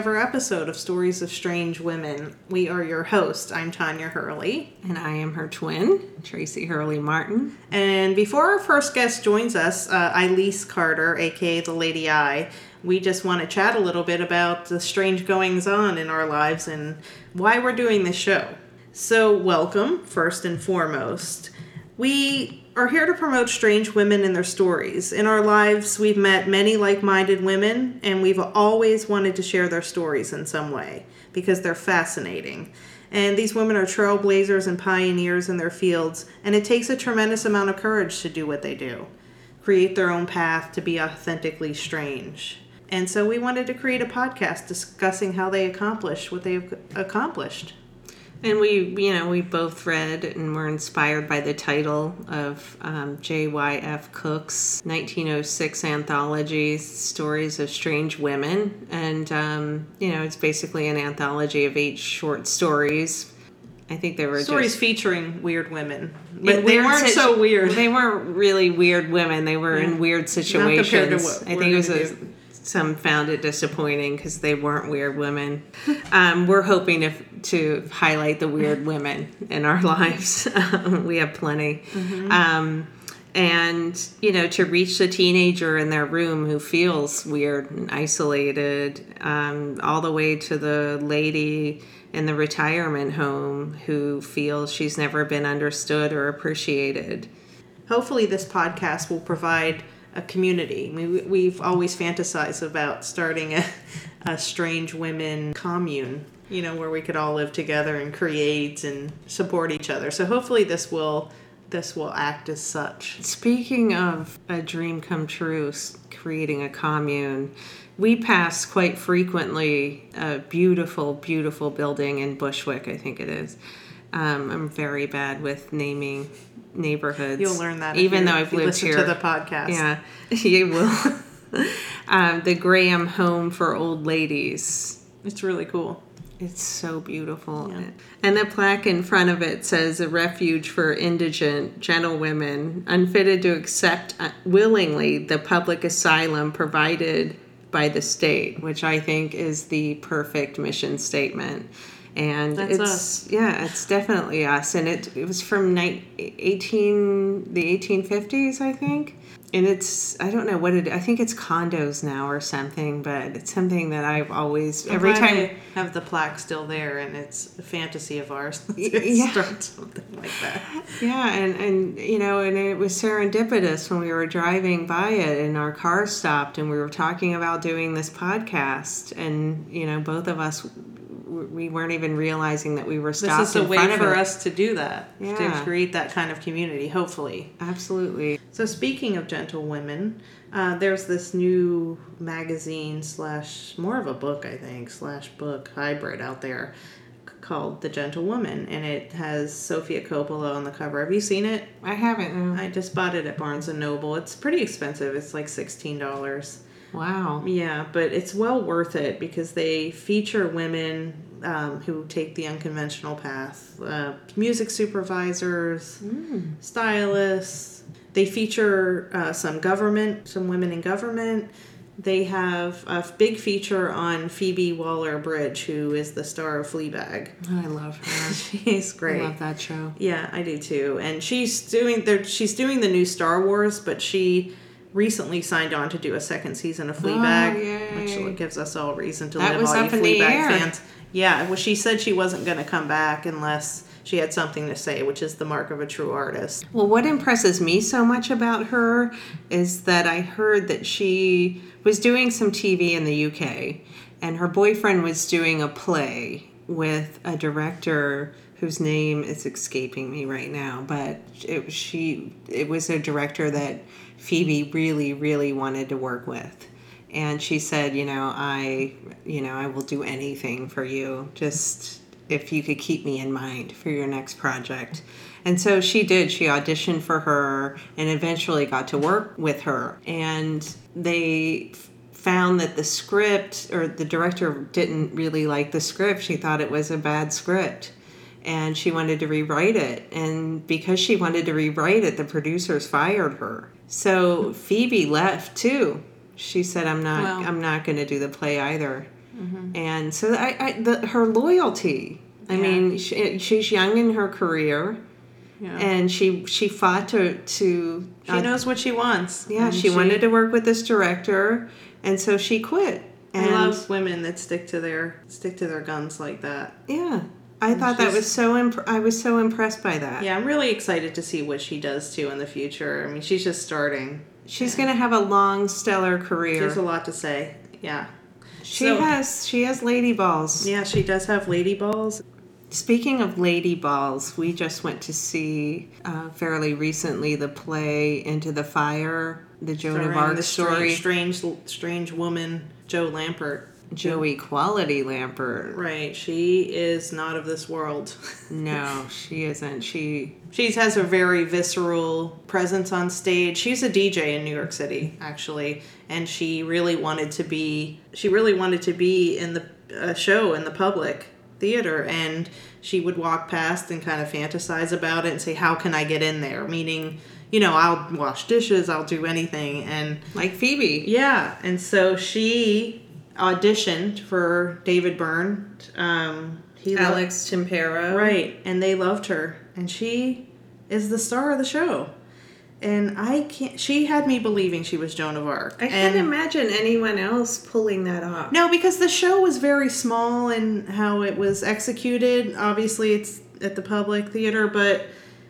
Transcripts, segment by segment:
ever episode of Stories of Strange Women. We are your host. I'm Tanya Hurley. And I am her twin, Tracy Hurley Martin. And before our first guest joins us, uh, Elise Carter, aka the Lady I, we just want to chat a little bit about the strange goings on in our lives and why we're doing this show. So, welcome, first and foremost. We are here to promote strange women and their stories. In our lives, we've met many like minded women, and we've always wanted to share their stories in some way because they're fascinating. And these women are trailblazers and pioneers in their fields, and it takes a tremendous amount of courage to do what they do create their own path to be authentically strange. And so we wanted to create a podcast discussing how they accomplished what they've accomplished. And we, you know, we both read and were inspired by the title of um, J.Y.F. Cook's 1906 anthology, Stories of Strange Women. And, um, you know, it's basically an anthology of eight short stories. I think they were stories just, featuring weird women, but they weren't so weird. They weren't really weird women. They were yeah. in weird situations. I think it was a, some found it disappointing because they weren't weird women. Um, we're hoping to, to highlight the weird women in our lives. we have plenty. Mm-hmm. Um, and, you know, to reach the teenager in their room who feels weird and isolated, um, all the way to the lady in the retirement home who feels she's never been understood or appreciated. Hopefully, this podcast will provide a community. We, we've always fantasized about starting a, a strange women commune, you know, where we could all live together and create and support each other. So hopefully this will this will act as such. Speaking of a dream come true, creating a commune, we pass quite frequently a beautiful, beautiful building in Bushwick, I think it is. Um, I'm very bad with naming neighborhoods. You'll learn that even though I've lived listen here. to the podcast. Yeah, you will. um, the Graham Home for Old Ladies. It's really cool. It's so beautiful. Yeah. And the plaque in front of it says a refuge for indigent gentlewomen unfitted to accept uh, willingly the public asylum provided by the state, which I think is the perfect mission statement and That's it's us. yeah it's definitely us. And it, it was from 18 the 1850s i think. And it's i don't know what it i think it's condos now or something but it's something that i've always I'm every time I have the plaque still there and it's a fantasy of ours. Yeah. start something like that. Yeah and and you know and it was serendipitous when we were driving by it and our car stopped and we were talking about doing this podcast. And you know both of us we weren't even realizing that we were stopped. This is a way for us to do that, yeah. to create that kind of community. Hopefully, absolutely. So speaking of gentle women, uh, there's this new magazine slash more of a book, I think slash book hybrid out there called The Gentle Woman, and it has Sofia Coppola on the cover. Have you seen it? I haven't. No. I just bought it at Barnes and Noble. It's pretty expensive. It's like sixteen dollars. Wow. Yeah, but it's well worth it because they feature women um, who take the unconventional path uh, music supervisors, mm. stylists. They feature uh, some government, some women in government. They have a big feature on Phoebe Waller Bridge, who is the star of Fleabag. I love her. she's great. I love that show. Yeah, I do too. And she's doing she's doing the new Star Wars, but she recently signed on to do a second season of Fleabag, oh, which gives us all reason to that live all you Fleabag fans. Yeah, well, she said she wasn't going to come back unless she had something to say, which is the mark of a true artist. Well, what impresses me so much about her is that I heard that she was doing some TV in the UK, and her boyfriend was doing a play with a director whose name is escaping me right now, but it, she it was a director that Phoebe really, really wanted to work with. And she said, you know, I, you know, I will do anything for you. Just if you could keep me in mind for your next project. And so she did. She auditioned for her and eventually got to work with her. And they found that the script or the director didn't really like the script. She thought it was a bad script and she wanted to rewrite it. And because she wanted to rewrite it, the producers fired her. So Phoebe left too. she said I'm not Wow. I'm not going to do the play either. And so I, I the, her loyalty. I Yeah. mean, she, she's young in her career, Yeah. and she she fought to to. she uh, knows what she wants. yeah, and she, wanted to work with this director, and so she quit. I love women that stick to their stick to their guns like that. yeah, I thought that was so. Imp- I was so impressed by that. Yeah, I'm really excited to see what she does too in the future. I mean, she's just starting. She's gonna have a long, stellar career. There's a lot to say. Yeah. she so- has she has lady balls. Yeah, she does have lady balls. Speaking of lady balls, we just went to see uh, fairly recently the play Into the Fire, the Joan of Arc the story. Strange, strange, strange woman, Jo Lampert. Joey Quality Lampert. Right. She is not of this world. No, she isn't. She She has a very visceral presence on stage. She's a DJ in New York City, actually, and she really wanted to be. She really wanted to be in the uh, show in the public theater, and she would walk past and kind of fantasize about it and say, "How can I get in there?" Meaning, you know, I'll wash dishes, I'll do anything, and like Phoebe. yeah, and so she auditioned for David Byrne. Um, he lo- Alex Timbers. Right, and they loved her, and she is the star of the show. And I can't. She had me believing she was Joan of Arc. I can't and imagine anyone else pulling that off. no, because the show was very small and how it was executed. Obviously, it's at the public theater, but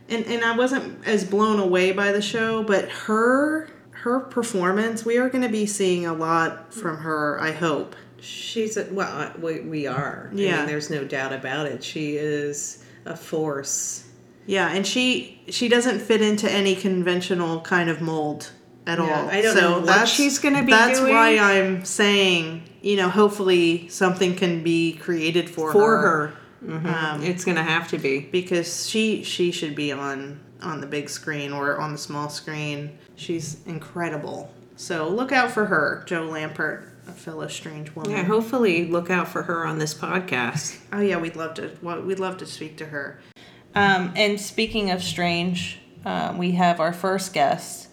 and and I wasn't as blown away by the show. But her her performance, we are going to be seeing a lot from mm. her. I hope. She's a, well, we, we are. I Yeah. mean, there's no doubt about it. She is a force. Yeah, and she she doesn't fit into any conventional kind of mold at Yeah, all. I don't so know what that's, she's gonna be That's doing. why I'm saying, you know, hopefully something can be created for For her, her. Mhm. it's going to have to be. because she she should be on on the big screen or on the small screen. She's incredible. So look out for her, Jo Lampert, a fellow strange woman. Yeah, hopefully look out for her on this podcast. Oh yeah, we'd love to. well, We'd love to speak to her. Um, and speaking of strange, uh, we have our first guest,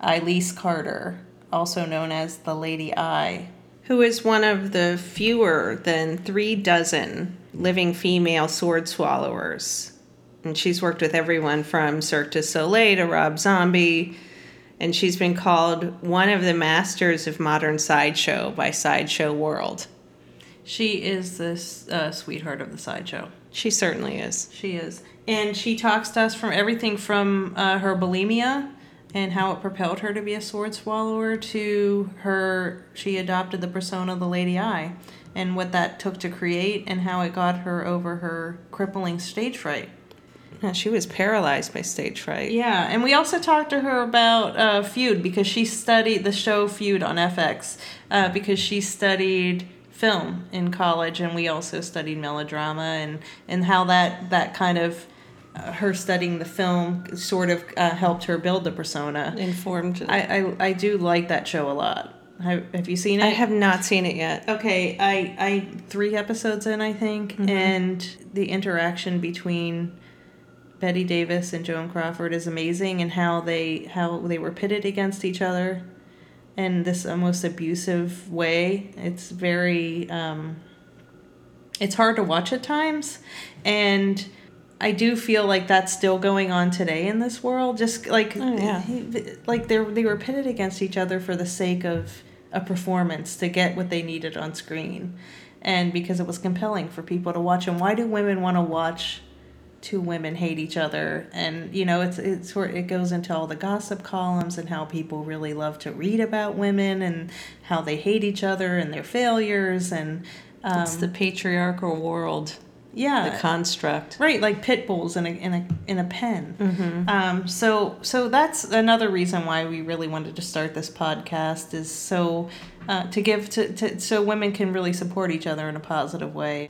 Elise Carter, also known as the Lady I. Who is one of the fewer than three dozen living female sword swallowers. And she's worked with everyone from Cirque du Soleil to Rob Zombie. And she's been called one of the masters of modern sideshow by Sideshow World. She is this uh, sweetheart of the sideshow. She certainly is. She is, and she talks to us from everything from uh, her bulimia and how it propelled her to be a sword swallower to her she adopted the persona of the Lady I, and what that took to create and how it got her over her crippling stage fright. She was paralyzed by stage fright. Yeah, and we also talked to her about uh, Feud because she studied the show Feud on FX uh, because she studied film in college, and we also studied melodrama and and how that that kind of uh, her studying the film sort of uh, helped her build the persona. Informed. I, I I do like that show a lot. Have, have you seen it? I have not seen it yet. Okay, I I three episodes in I think, and the interaction between Bette Davis and Joan Crawford is amazing, and how they how they were pitted against each other, in this almost abusive way. It's very um, it's hard to watch at times, and I do feel like that's still going on today in this world. Just like Oh, yeah. like they they were pitted against each other for the sake of a performance to get what they needed on screen, and because it was compelling for people to watch. And why do women want to watch? Two women hate each other. And you know it's it's where it goes into all the gossip columns and how people really love to read about women and how they hate each other and their failures and um, it's the patriarchal world, yeah. The construct. right like pit bulls in a in a in a pen. Um so so that's another reason why we really wanted to start this podcast is so uh, to give to, to so women can really support each other in a positive way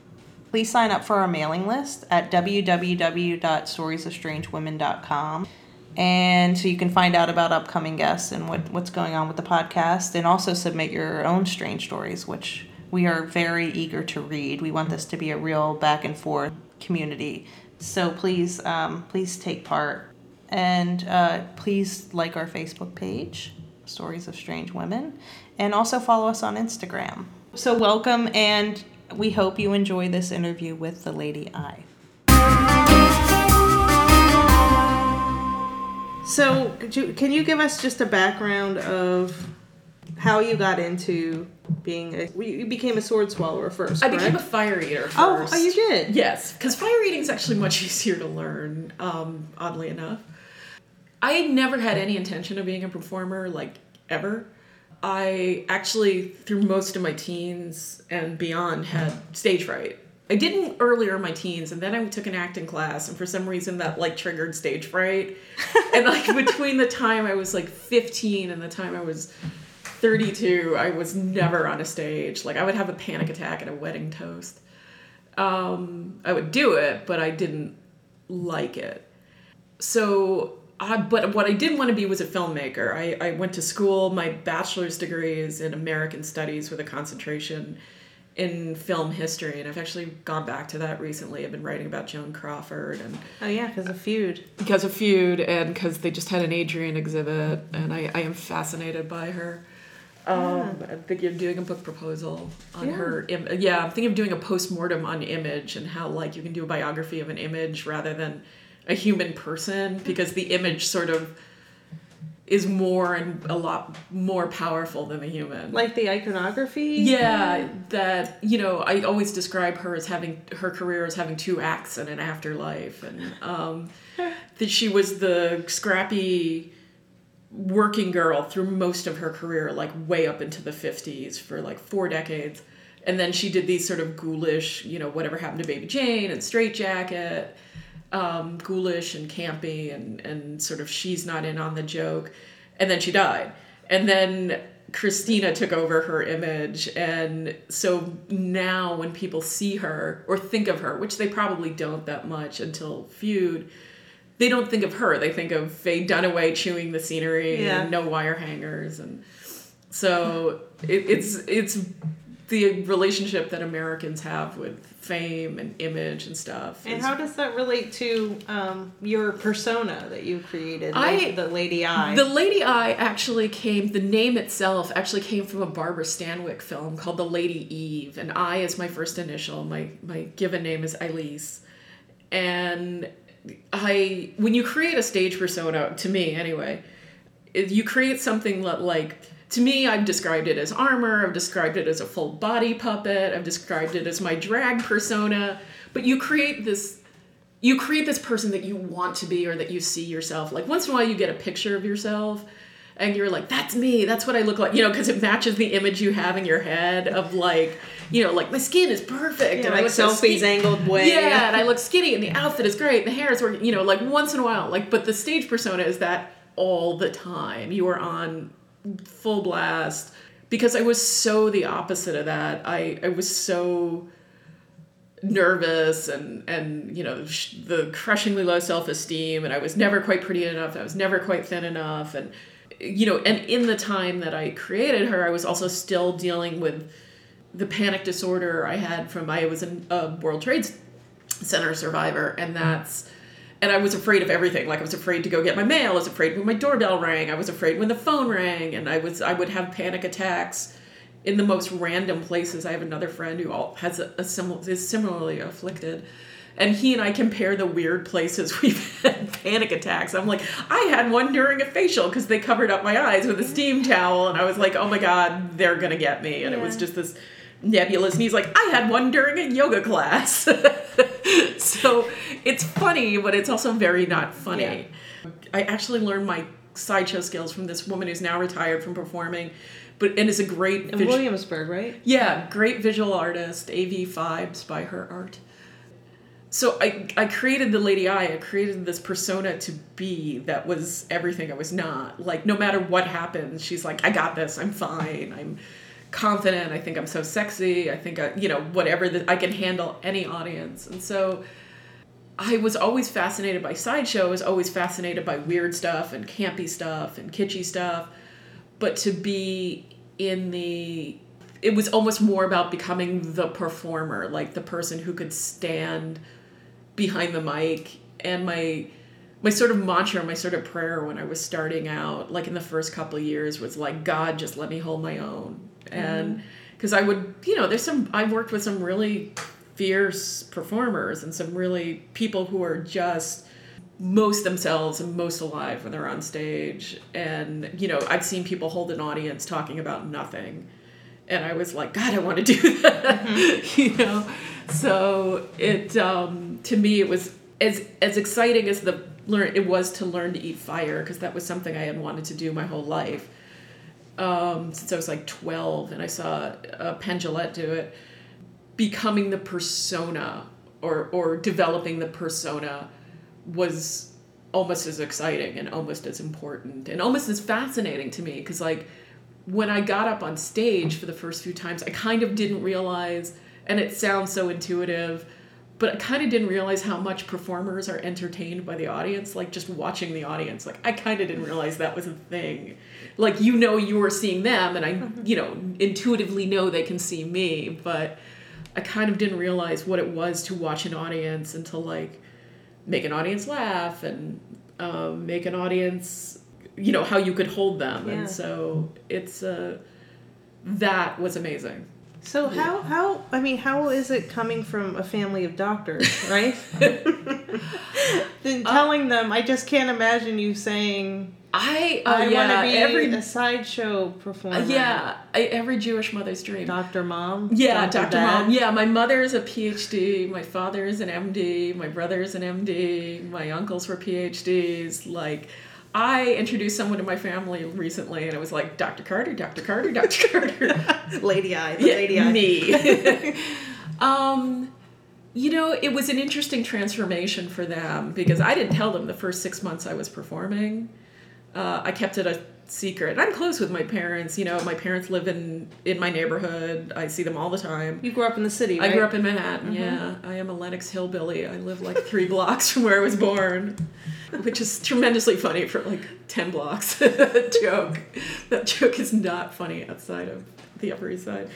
please sign up for our mailing list at www.storiesofstrangewomen.com and so you can find out about upcoming guests and what, what's going on with the podcast. And also submit your own strange stories which we are very eager to read. We want this to be a real back and forth community. So please um, please take part. And uh, please like our facebook page Stories of Strange Women, and also follow us on Instagram. So, welcome, and we hope you enjoy this interview with the Lady I. So, could you, can you give us just a background of how you got into being a. You became a sword swallower first. I became a fire eater first. Oh, oh, you did? Yes, because fire eating is actually much easier to learn, um, oddly enough. I never had any intention of being a performer, like, ever. I actually, through most of my teens and beyond, had stage fright. I didn't earlier in my teens, and then I took an acting class, and for some reason that like triggered stage fright. and like between the time I was like 15 and the time I was 32, I was never on a stage. Like I would have a panic attack at a wedding toast. Um, I would do it, but I didn't like it. So, I, but what I did want to be was a filmmaker. I, I went to school. My bachelor's degree is in American Studies with a concentration in film history, and I've actually gone back to that recently. I've been writing about Joan Crawford and Oh, yeah, because of feud. because of feud and because they just had an Adrian exhibit, and I, I am fascinated by her. Um, I'm thinking of doing a book proposal on Yeah. her. Im- yeah, I'm thinking of doing a post mortem on image and how like you can do a biography of an image rather than a human person because the image sort of is more and a lot more powerful than the human. Like the iconography? Yeah, that you know, I always describe her as having her career as having two acts and an afterlife, and um, that she was the scrappy working girl through most of her career, like way up into the fifties for like four decades, and then she did these sort of ghoulish, you know, whatever happened to Baby Jane and Strait-Jacket, um, ghoulish and campy, and and sort of she's not in on the joke, and then she died, and then Christina took over her image. And so now when people see her or think of her, which they probably don't that much until Feud, they don't think of her. They think of Faye Dunaway chewing the scenery Yeah. and no wire hangers. And so it, it's, it's the relationship that Americans have with fame and image and stuff. And how does that relate to um, your persona that you created, I- like the Lady Eye? The Lady Eye actually came, the name itself actually came from a Barbara Stanwyck film called The Lady Eve. And I is my first initial. My, my given name is Elise. And I, when you create a stage persona, to me anyway, you create something that, like, to me, I've described it as armor, I've described it as a full body puppet, I've described it as my drag persona. But you create this you create this person that you want to be or that you see yourself. Like once in a while you get a picture of yourself and you're like, that's me, that's what I look like, you know, because it matches the image you have in your head of like, you know, like my skin is perfect Yeah, and I like look so angled way. Yeah, and I look skinny and the outfit is great, and the hair is working, you know, like once in a while. Like, but the stage persona is that all the time. You are on full blast because I was so the opposite of that. I, I was so nervous and and you know sh- the crushingly low self-esteem and I was never quite pretty enough I was never quite thin enough and you know and in the time that I created her I was also still dealing with the panic disorder I had from I was an- a World Trade Center survivor and that's and I was afraid of everything like I was afraid to go get my mail I was afraid when my doorbell rang I was afraid when the phone rang and I was I would have panic attacks in the most random places. I have another friend who all has a, a similar is similarly afflicted. And he and I compare the weird places we've had panic attacks. I'm like, I had one during a facial because they covered up my eyes with a steam towel, and I was like, oh my god, they're gonna get me. And it was just this nebulous. And he's like, I had one during a yoga class. so it's funny, but it's also very not funny. I actually learned my sideshow skills from this woman who's now retired from performing, but and is a great in Williamsburg, right? yeah, great visual artist. AV vibes by her art. So I I created the Lady Eye. I created this persona to be that was everything I was not. Like no matter what happens, she's like, I got this. I'm fine. I'm confident. I think I'm so sexy. I think I, you know, whatever that I can handle any audience. And so I was always fascinated by sideshow. I was always fascinated by weird stuff and campy stuff and kitschy stuff. But to be in the it was almost more about becoming the performer, like the person who could stand behind the mic and my my sort of mantra, my sort of prayer when I was starting out, like in the first couple years, was like, God, just let me hold my own. And because I would, you know, there's some, I've worked with some really fierce performers and some really people who are just most themselves and most alive when they're on stage. And, you know, I've seen people hold an audience talking about nothing. And I was like, God, I want to do that. you know? So it, um, to me, it was as, as exciting as the learn it was to learn to eat fire because that was something I had wanted to do my whole life um, since I was like 12 and I saw uh, Penn Jillette do it becoming the persona or or developing the persona was almost as exciting and almost as important and almost as fascinating to me because like when I got up on stage for the first few times I kind of didn't realize and it sounds so intuitive but I kind of didn't realize how much performers are entertained by the audience like just watching the audience like I kind of didn't realize that was a thing like you know you were seeing them and I you know intuitively know they can see me but I kind of didn't realize what it was to watch an audience and to like make an audience laugh and um, make an audience, you know, how you could hold them. Yeah. And so it's uh, that was amazing. So how how I mean how is it coming from a family of doctors, right? then telling them, I just can't imagine you saying, I uh, "I yeah, want to be every a sideshow performer." uh, yeah I, every Jewish mother's dream. Doctor Mom. Yeah, Dr. Dad. Mom. Yeah, my mother is a PhD. My father is an MD. My brother is an MD. My uncles were PhDs. Like, I introduced someone to my family recently, and it was like Dr. Carter, Dr. Carter, Dr. Carter. Lady Eye. The yeah, Lady Eye. me. um, you know, it was an interesting transformation for them because I didn't tell them the first six months I was performing. Uh, I kept it a secret. I'm close with my parents. You know, my parents live in in my neighborhood. I see them all the time. You grew up in the city, right? I grew up in Manhattan. Yeah, I am a Lenox hillbilly. I live like three blocks from where I was born, which is tremendously funny for like ten blocks. joke. That joke is not funny outside of the Upper East Side.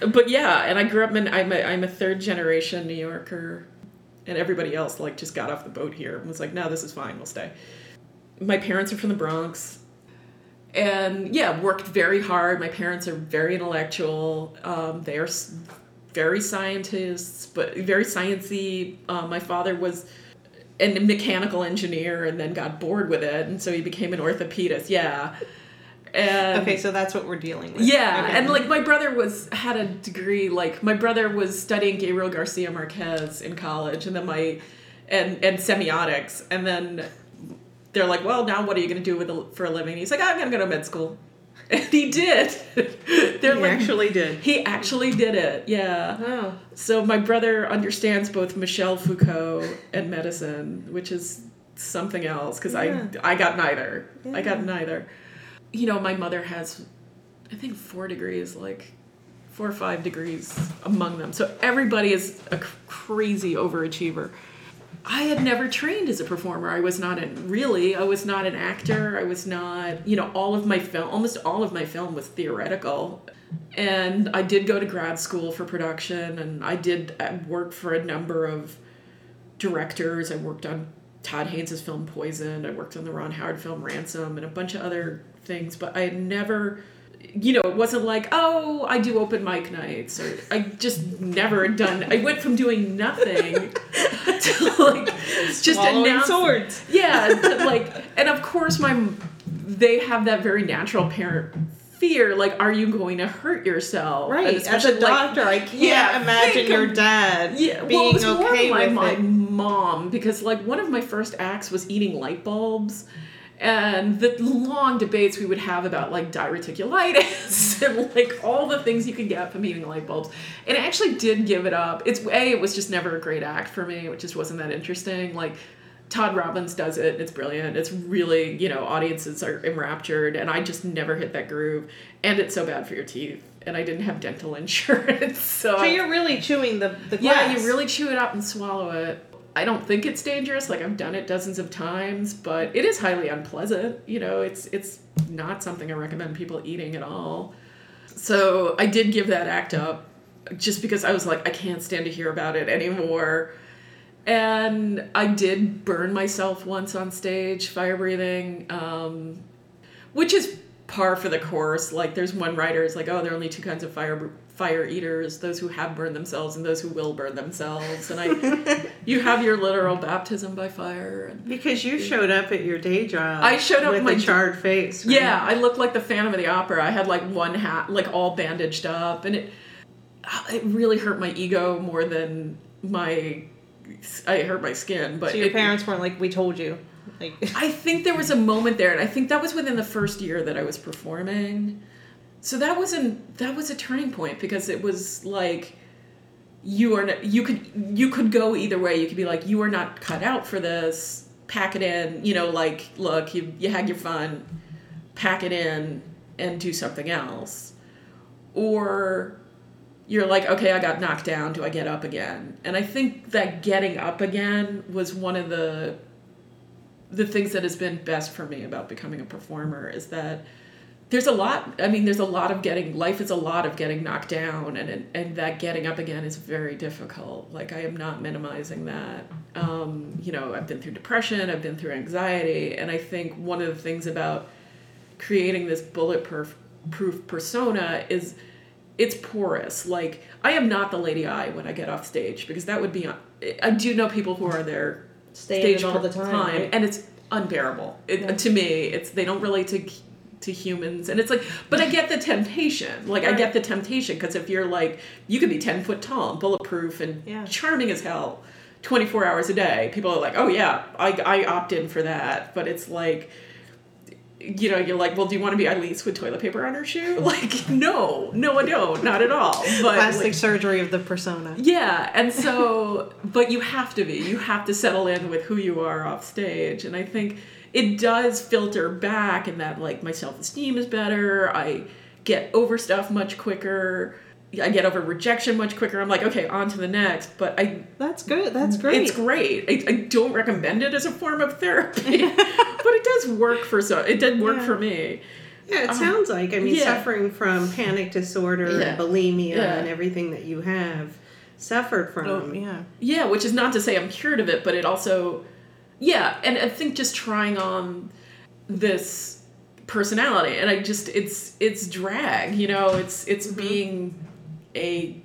But yeah, and I grew up in. I'm a, I'm a third generation New Yorker, and everybody else like just got off the boat here and was like, "No, this is fine. We'll stay." My parents are from the Bronx and yeah, worked very hard. My parents are very intellectual. Um, they are very scientists, but very sciencey. Um, my father was a mechanical engineer and then got bored with it, and so he became an orthopedist. Yeah. And Okay, so that's what we're dealing with. yeah, Okay. and like my brother was had a degree. Like my brother was studying Gabriel Garcia Marquez in college, and then my and and semiotics, and then they're like, "Well, now what are you going to do with a, for a living?" He's like, "I'm going to go to med school," and he did. they're He like, actually did. he actually did it. Yeah. Wow. So my brother understands both Michel Foucault and medicine, which is something else because Yeah. I I got neither. I got neither. You know, my mother has, I think, four degrees, like four or five degrees among them. So everybody is a crazy overachiever. I had never trained as a performer. I was not an really. I was not an actor. I was not. You know, all of my film, almost all of my film was theoretical. And I did go to grad school for production, and I did uh, work for a number of directors. I worked on Todd Haynes' film Poison. I worked on the Ron Howard film Ransom, and a bunch of other things. But I had never, you know, it wasn't like, oh, I do open mic nights, or I just never done. I went from doing nothing to like just announce swords. yeah to like and of course my they have that very natural parent fear like are you going to hurt yourself Right. As a like, doctor, I can't Yeah, imagine your dad yeah being well it was okay my, with my it. mom because like one of my first acts was eating light bulbs and the long debates we would have about like diverticulitis and like all the things you can get from eating light bulbs and I actually did give it up it's a it was just never a great act for me it just wasn't that interesting like Todd Robbins does it. It's brilliant. It's really, you know, audiences are enraptured, and I just never hit that groove. And it's so bad for your teeth. And I didn't have dental insurance, so, So you're really chewing the the yeah, you really chew it up and swallow it. I don't think it's dangerous. Like I've done it dozens of times, but it is highly unpleasant. You know, it's it's not something I recommend people eating at all. So I did give that act up, just because I was like, I can't stand to hear about it anymore. and I did burn myself once on stage, fire breathing, um, which is par for the course. Like, there's one writer is like, oh, there are only two kinds of fire fire eaters: those who have burned themselves and those who will burn themselves. And I, you have your literal baptism by fire. And, Because you showed up at your day job. I showed up with my- a charred face. right? yeah, I looked like the Phantom of the Opera. I had like one hat, like all bandaged up, and it uh, it really hurt my ego more than my. I hurt my skin, but So your it- parents weren't like, we told you. Like, I think there was a moment there, and I think that was within the first year that I was performing. So that wasn't that was a turning point because it was like you are not, you could you could go either way. You could be like you are not cut out for this. Pack it in, you know, like look, you you had your fun, pack it in and do something else, or you're like okay, I got knocked down. Do I get up again? And I think that getting up again was one of the the things that has been best for me about becoming a performer is that there's a lot i mean there's a lot of getting life is a lot of getting knocked down and and that getting up again is very difficult. Like i am not minimizing that. Um, you know i've been through depression i've been through anxiety and i think one of the things about creating this bulletproof proof persona is it's porous. Like i am not the lady i when i get off stage because that would be i do know people who are there Stay in it stage all the time, right? and it's unbearable. It, to me it's they don't relate to to humans and it's like but i get the temptation like i get the temptation because if you're like you could be 10 foot tall and bulletproof and Yeah. charming as hell 24 hours a day people are like oh yeah i, I opt in for that but it's like you know, you're like, well, do you want to be Elise with toilet paper on her shoe? Like, no, no, I don't, not at all. But plastic like, surgery of the persona. yeah, and so, but you have to be. You have to settle in with who you are off stage. And I think it does filter back and that, like, my self esteem is better. I get over stuff much quicker. I get over rejection much quicker. I'm like, okay, on to the next. But I, That's good. That's great. it's great. I, I don't recommend it as a form of therapy, but it does work for so. It did work Yeah. for me. Yeah, it sounds like. I mean, Um, yeah. suffering from panic disorder Yeah. and bulimia Yeah. and everything that you have suffered from. Oh, yeah. Yeah, which is not to say I'm cured of it, but it also, yeah, and I think just trying on this personality, and I just it's it's drag, you know, it's it's mm-hmm. being a,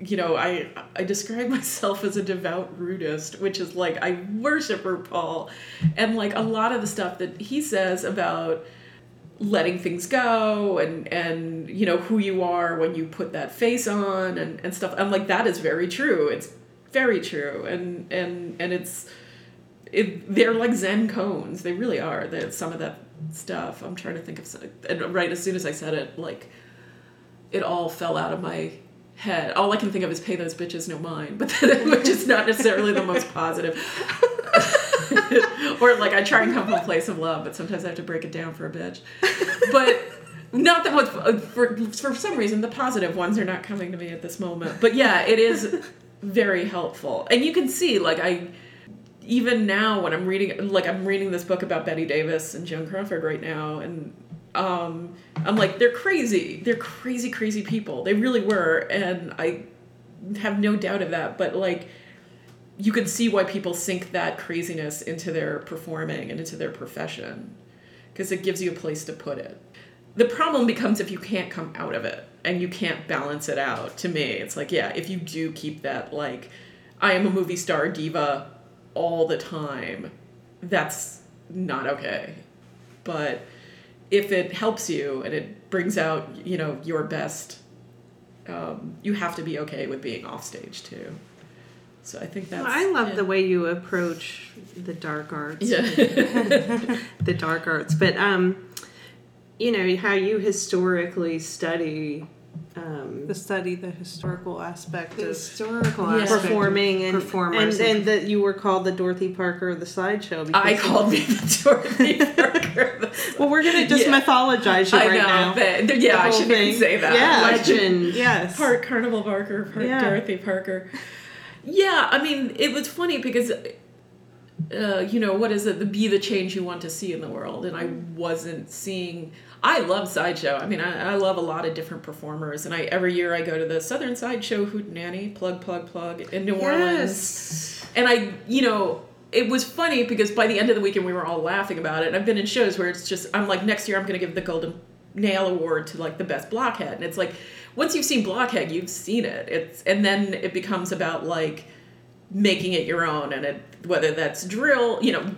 you know, I I describe myself as a devout rudist, which is like I worship RuPaul, and like a lot of the stuff that he says about letting things go and and you know who you are when you put that face on and, and stuff i'm like that is very true it's very true and and and it's it they're like zen koans. They really are. That some of that stuff. I'm trying to think of some, and right as soon as i said it like it all fell out of my head. All i can think of is pay those bitches no mind. But which is not necessarily the most positive. Or like I try and come from a place of love, but sometimes I have to break it down for a bitch. But not that much uh, for for some reason the positive ones are not coming to me at this moment. But yeah, it is very helpful, and you can see like I even now when I'm reading like I'm reading this book about Bette Davis and Joan Crawford right now, and um, I'm like they're crazy, they're crazy, crazy people. They really were, and I have no doubt of that. But like you can see why people sink that craziness into their performing and into their profession because it gives you a place to put it. The problem becomes if you can't come out of it and you can't balance it out. To me, it's like, yeah, if you do keep that, like, I am a movie star diva all the time, that's not okay. But if it helps you and it brings out, you know, your best, um, you have to be okay with being off stage too. So I think that's. Well, I love yeah. the way you approach the dark arts. Yeah. the dark arts. But um, you know how you historically study um, The study, the historical aspect the of historical Yeah. aspect performing and performers and, and that you were called the Dorothy Parker of the sideshow. I called me the Dorothy Parker. The Well, we're gonna just Yeah. mythologize you I right know. now. but- yeah, The I shouldn't thing. say that. Yeah. legend. Yes. Part Carnival Parker, part Yeah. Dorothy Parker. Yeah, I mean, it was funny because, uh, you know, what is it? The be the change you want to see in the world, and I wasn't seeing. I love sideshow. I mean, I, I love a lot of different performers, and I every year I go to the Southern Sideshow Hootenanny, plug plug plug in New Orleans. Yes. and I, you know, it was funny because by the end of the weekend we were all laughing about it. And I've been in shows where it's just I'm like next year I'm going to give the Golden Nail Award to like the best blockhead, and it's like once you've seen blockhead, you've seen it. It's and then it becomes about like making it your own and it whether that's drill you know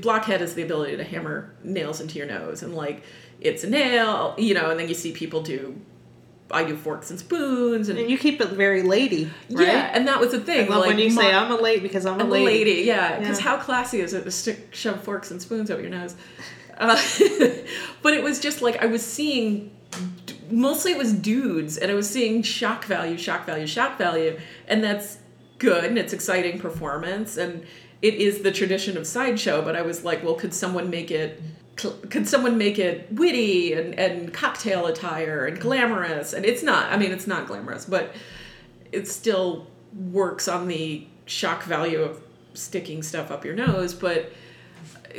blockhead is the ability to hammer nails into your nose and like it's a nail you know and then you see people do i do forks and spoons and, And you keep it very lady, right? yeah and that was the thing love like when you say I'm a lady because I'm a I'm a lady. lady, yeah. Because Yeah. how classy is it to stick shove forks and spoons up your nose? Uh, but it was just like I was seeing. Mostly it was dudes, and I was seeing shock value, shock value, shock value, and that's good and it's exciting performance and it is the tradition of sideshow. But I was like, well, could someone make it? Could someone make it witty and, and cocktail attire and glamorous? And it's not. I mean, it's not glamorous, but it still works on the shock value of sticking stuff up your nose but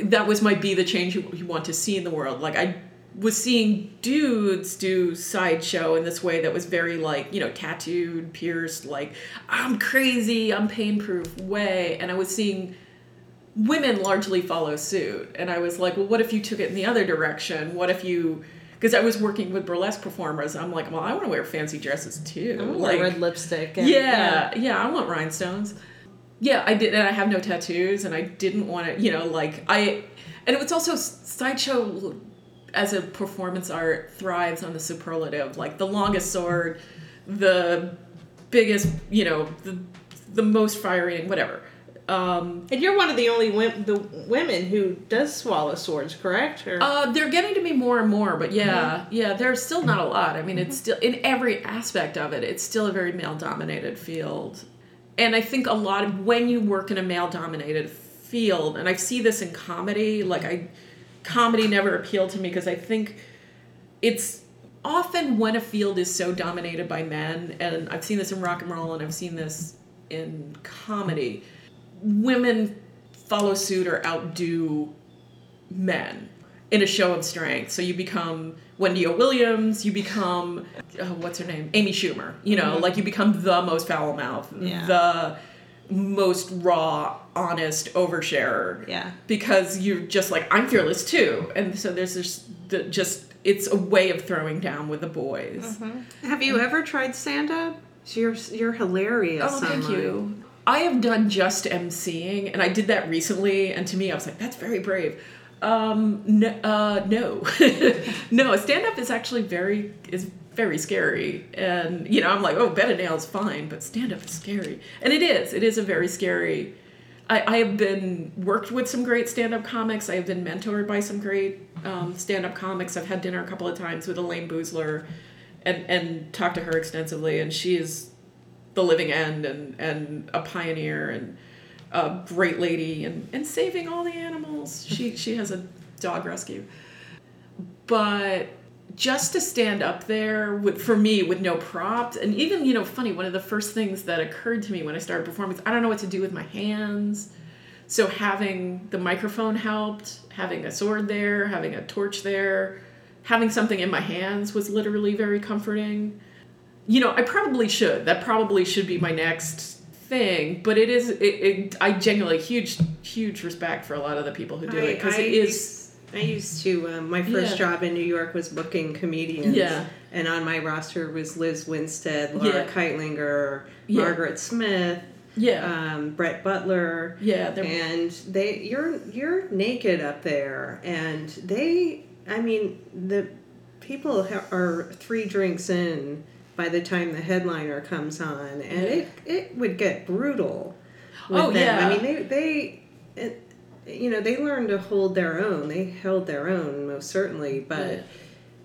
that was might be the change you, you want to see in the world like i was seeing dudes do sideshow in this way that was very like you know tattooed pierced like i'm crazy i'm pain proof way and i was seeing women largely follow suit and i was like well what if you took it in the other direction what if you because i was working with burlesque performers i'm like well i want to wear fancy dresses too I want like red lipstick. and- yeah, yeah, I want rhinestones. Yeah, I did, and I have no tattoos, and I didn't want to, you know, like I, and it was also sideshow as a performance art thrives on the superlative, like the longest sword, the biggest, you know, the the most fiery, whatever. Um, And you're one of the only wom- the women who does swallow swords, correct? Or Uh, they're getting to be more and more, but yeah, yeah, there's still not a lot. I mean, it's still in every aspect of it. It's still a very male-dominated field, and I think a lot of when you work in a male-dominated field, and I see this in comedy. Like I, comedy never appealed to me because I think it's often when a field is so dominated by men, and I've seen this in rock and roll, and I've seen this in comedy. Women follow suit or outdo men in a show of strength. So you become Wendy O. Williams, you become uh, what's her name, Amy Schumer. You know, like you become the most foul mouth, Yeah. the most raw, honest oversharer. Yeah. because you're just like I'm fearless too, and so there's this the, just it's a way of throwing down with the boys. Have you ever tried stand up? You're you're hilarious. Oh, thank you. I have done just emceeing, and I did that recently, and to me, I was like, that's very brave. Um, no, uh, no, no. Stand up is actually very is very scary, and you know, I'm like, oh, bed and nails fine, but stand up is scary, and it is. It is a very scary. I, I have been worked with some great stand-up comics. I have been mentored by some great um, stand-up comics. I've had dinner a couple of times with Elayne Boosler, and and talked to her extensively, and she is the living end and and a pioneer and a great lady and and saving all the animals. She she has a dog rescue, but just to stand up there with for me with no props and even you know funny one of the first things that occurred to me when I started performing is I don't know what to do with my hands. So having the microphone helped, having a sword there, having a torch there, having something in my hands was literally very comforting you know, I probably should. That probably should be my next thing. But it is. It, it I genuinely huge, huge respect for a lot of the people who do it because it is. I used to. Um, my first Yeah. job in New York was booking comedians. Yeah. And on my roster was Lizz Winstead, Laura Yeah. Kightlinger, Yeah. Margaret Smith, Yeah, um, Brett Butler. yeah. They're, and they you're you're naked up there and they i mean the people ha- are three drinks in by the time the headliner comes on and it it would get brutal with Oh, them. yeah. i mean they they it, you know they learned to hold their own they held their own most certainly but Yeah.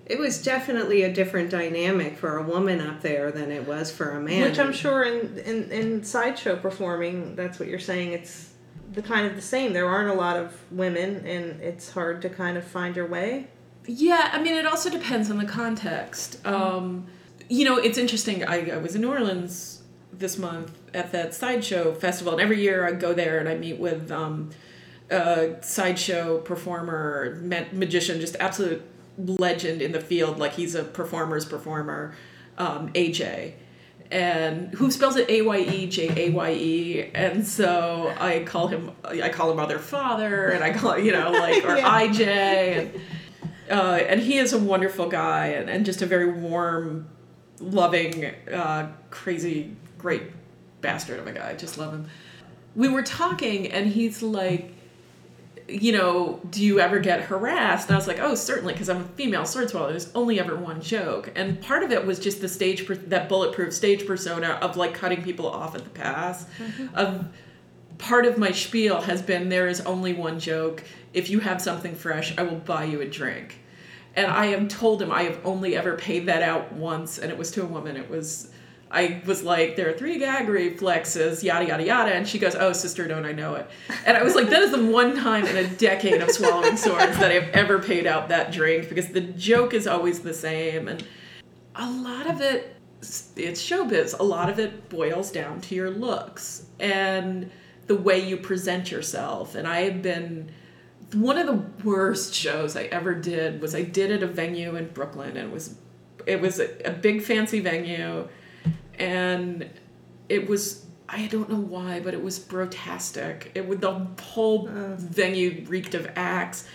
it was definitely a different dynamic for a woman up there than it was for a man Which I'm sure in, in, in sideshow performing, that's what you're saying. It's the kind of the same. There aren't a lot of women, and it's hard to kind of find your way. Yeah, I mean, it also depends on the context. Um, you know, it's interesting. I, I was in New Orleans this month at that sideshow festival, and every year I go there and I meet with um, a sideshow performer, ma- magician, just absolute legend in the field. Like he's a performer's performer, um, AJ. and who spells it A Y E J A Y E, and so I call him I call him other father, and I call you know like or Yeah. I J, and uh, and he is a wonderful guy and, and just a very warm, loving, uh, crazy, great bastard of a guy. I just love him. We were talking, and he's like, you know, do you ever get harassed? And I was like, oh, certainly, because I'm a female sword swallower. There's only ever one joke, and part of it was just the stage, per- that bulletproof stage persona of like cutting people off at the pass. Of part of my spiel has been there is only one joke. If you have something fresh, I will buy you a drink. And I have told him I have only ever paid that out once, and it was to a woman. It was. I was like, there are three gag reflexes, yada yada yada, and she goes, "Oh, sister, don't I know it?" And I was like, that is the one time in a decade of swallowing swords that I've ever paid out that drink because the joke is always the same, and a lot of it, it's showbiz. A lot of it boils down to your looks and the way you present yourself. And I have been one of the worst shows I ever did was I did at a venue in Brooklyn, and it was it was a, a big fancy venue and it was I don't know why, but it was brotastic. It would the whole oh. venue reeked of Axe,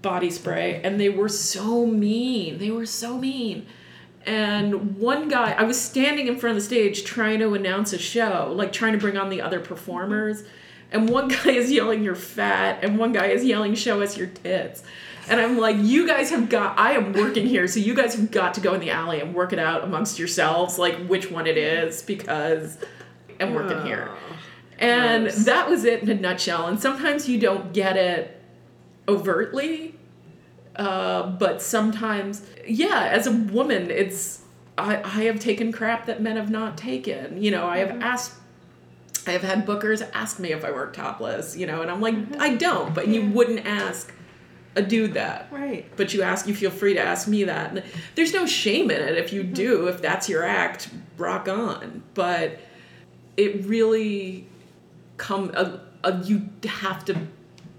body spray, and they were so mean. They were so mean. And one guy, I was standing in front of the stage trying to announce a show, like trying to bring on the other performers. And one guy is yelling, You're fat. And one guy is yelling, Show us your tits. And I'm like, You guys have got, I am working here. So you guys have got to go in the alley and work it out amongst yourselves, like which one it is, because I'm working here. And Gross. that was it in a nutshell. And sometimes you don't get it overtly, uh, but sometimes, yeah, as a woman, it's I, I have taken crap that men have not taken. You know, I have asked, I have had bookers ask me if I work topless. You know, and I'm like, mm-hmm. I don't. But you wouldn't ask a dude that Right. but you ask you feel free to ask me that and there's no shame in it if you mm-hmm. do if that's your act rock on but it really come a, a, you have to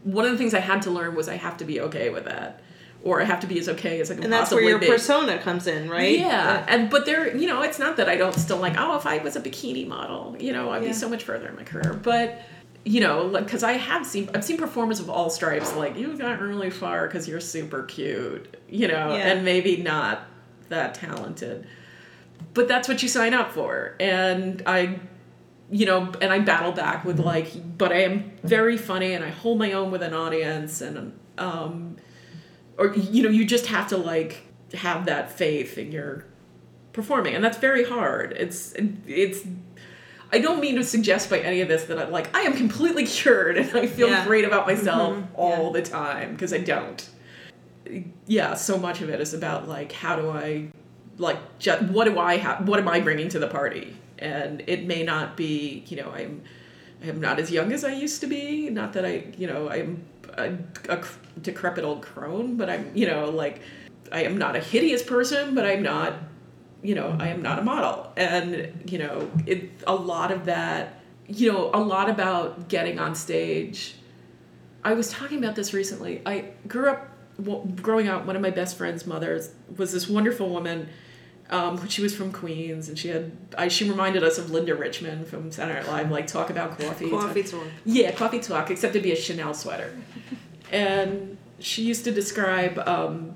one of the things i had to learn was i have to be okay with that or i have to be as okay as i can And that's where your be persona comes in, right? yeah, and but there, you know, it's not that I don't still like. Oh, if I was a bikini model, you know, I'd Yeah. be so much further in my career. But you know, like because I have seen, I've seen performers of all stripes. Like you got really far because you're super cute, you know, Yeah. and maybe not that talented. But that's what you sign up for, and I. You know, and I battle back with like, but I am very funny and I hold my own with an audience, and um, or you know, you just have to like have that faith in your performing and that's very hard it's it's i don't mean to suggest by any of this that i'm like i am completely cured and i feel Yeah. great about myself Mhm. all Yeah. the time because i don't yeah so much of it is about like how do i like ju- what do i have what am i bringing to the party and it may not be you know i'm i'm not as young as i used to be. Not that i you know i'm a, a cr- decrepit old crone but i'm you know like i am not a hideous person but i'm not you know i am not a model. And you know it a lot of that you know a lot about getting on stage. I was talking about this recently. I grew up well, growing up one of my best friend's mothers was this wonderful woman um, she was from Queens, and she had I, she reminded us of Linda Richman from Saturday Night Live, like talk about coffee, talk- Coffee talk. yeah, coffee talk, except to be a Chanel sweater. And she used to describe, um,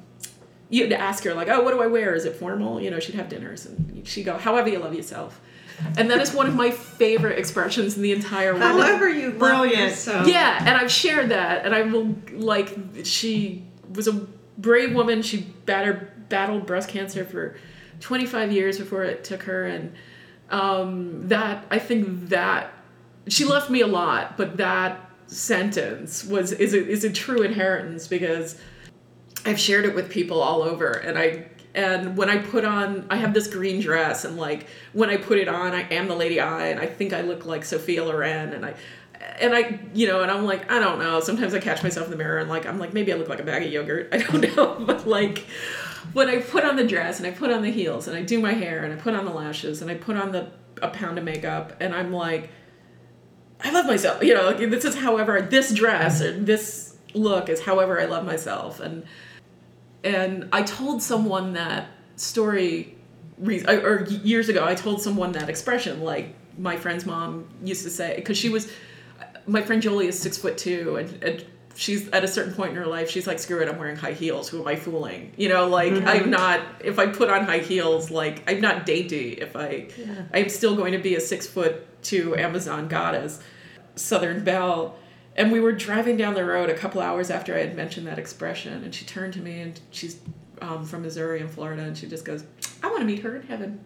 you'd ask her, like, oh, what do I wear? Is it formal? You know, she'd have dinners, and she'd go, however you love yourself. And that is one of my favorite expressions in the entire world. However you love Brilliant. yourself. Yeah, and I've shared that, and I will, like, she was a brave woman. She battered, battled breast cancer for 25 years before it took her, and um, that, I think that, she left me a lot, but that sentence was is a, is a true inheritance because I've shared it with people all over and I and when I put on I have this green dress and like when I put it on I am the lady I and I think I look like Sophia Loren and I and I you know and I'm like I don't know. Sometimes I catch myself in the mirror and like I'm like maybe I look like a bag of yogurt. I don't know but like when I put on the dress and I put on the heels and I do my hair and I put on the lashes and I put on the a pound of makeup and I'm like I love myself. You know, like, this is however this dress or this look is however I love myself. And and I told someone that story or years ago, I told someone that expression. Like my friend's mom used to say, because she was, my friend Jolie is six foot two, and, and she's at a certain point in her life, she's like, screw it, I'm wearing high heels. Who am I fooling? You know, like Mm-hmm. I'm not. If I put on high heels, like I'm not dainty. If I, I'm still going to be a six foot two Amazon goddess, Southern Belle. And we were driving down the road a couple hours after I had mentioned that expression, and she turned to me, and she's um, from Missouri and Florida, and she just goes, "I want to meet her in heaven."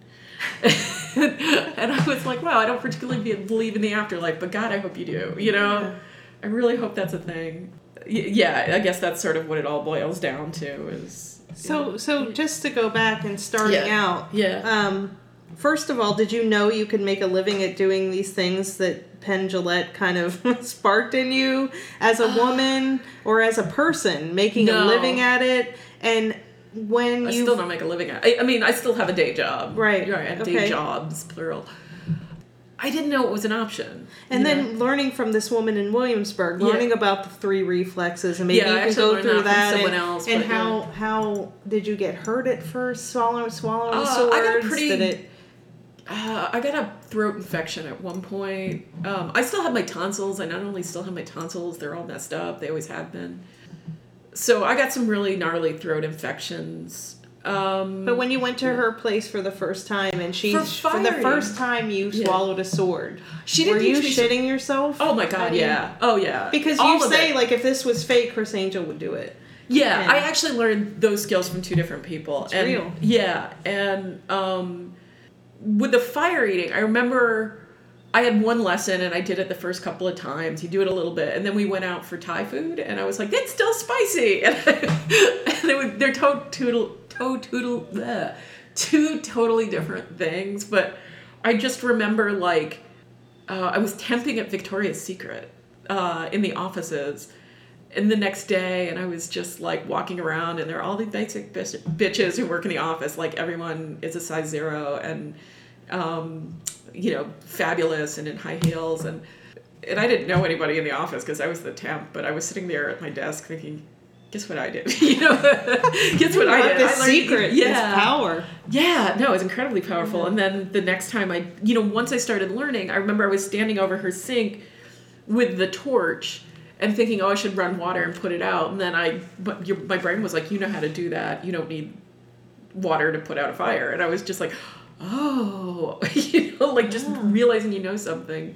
and I was like, "Wow, I don't particularly believe in the afterlife, but God, I hope you do." You know, I really hope that's a thing. Y- yeah, I guess that's sort of what it all boils down to. Is So, so just to go back and starting Yeah. out, yeah. um, first of all, did you know you could make a living at doing these things that Penn Jillette kind of sparked in you as a woman or as a person making a living at it? And when I you still don't make a living at. I, I mean, I still have a day job. Right, Right. I have okay. day jobs, plural. I didn't know it was an option. And then know? learning from this woman in Williamsburg, Yeah. learning about the three reflexes, and maybe Yeah, you can go through that and, else, and how yeah. how did you get hurt at first swallowing swallowing Uh, swords? I got a pretty- it? Uh, I got a throat infection at one point. Um, I still have my tonsils. I not only still have my tonsils, they're all messed up. They always have been. So I got some really gnarly throat infections. Um, But when you went to her place for the first time, and she For for, the first time you Yeah. swallowed a sword, she didn't Were you shitting yourself? Oh my god, I yeah. Oh yeah. Because All you say it. like if this was fake, Criss Angel would do it. Yeah, Yeah. I actually learned those skills from two different people. It's and, real. Yeah, and um, with the fire eating, I remember I had one lesson and I did it the first couple of times. You do it a little bit, and then we went out for Thai food, and I was like, "That's still spicy," and, and they would, they're to- toodle, to- bleh, two totally different things. But I just remember like uh, I was temping at Victoria's Secret uh, in the offices. And the next day, and I was just like walking around, and there are all these basic bitches who work in the office. Like everyone is a size zero, and um, you know, fabulous and in high heels, and and I didn't know anybody in the office because I was the temp. But I was sitting there at my desk thinking, guess what I did? you know, guess what I did? the I secret yeah, is power. yeah, no, it's incredibly powerful. And then the next time I, you know, once I started learning, I remember I was standing over her sink with the torch and thinking, oh, I should run water and put it out. And then I, but your, my brain was like, you know how to do that. You don't need water to put out a fire. And I was just like, oh, you know, like just realizing you know something.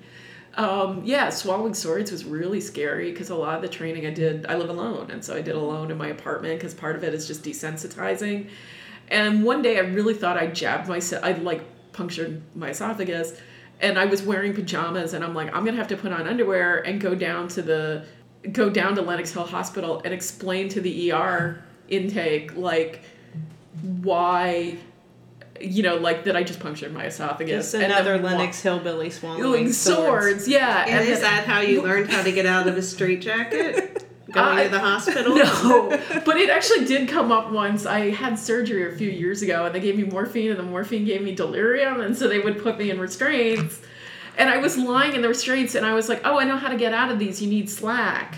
Um, yeah, swallowing swords was really scary because a lot of the training I did, I live alone. And so I did alone in my apartment because part of it is just desensitizing. And one day I really thought I jabbed myself, I like punctured my esophagus. And I was wearing pajamas and I'm like, I'm gonna have to put on underwear and go down to the, go down to Lenox Hill Hospital and explain to the ER intake, like, why, you know, like that I just punctured my esophagus. Just and another wa- Lennox hillbilly swallowing Doing swords, yeah. And is then- that how you learned how to get out of a straitjacket? Going I- to the hospital? No, but it actually did come up once. I had surgery a few years ago, and they gave me morphine, and the morphine gave me delirium, and so they would put me in restraints. And I was lying in the restraints, and I was like, "Oh, I know how to get out of these. You need slack."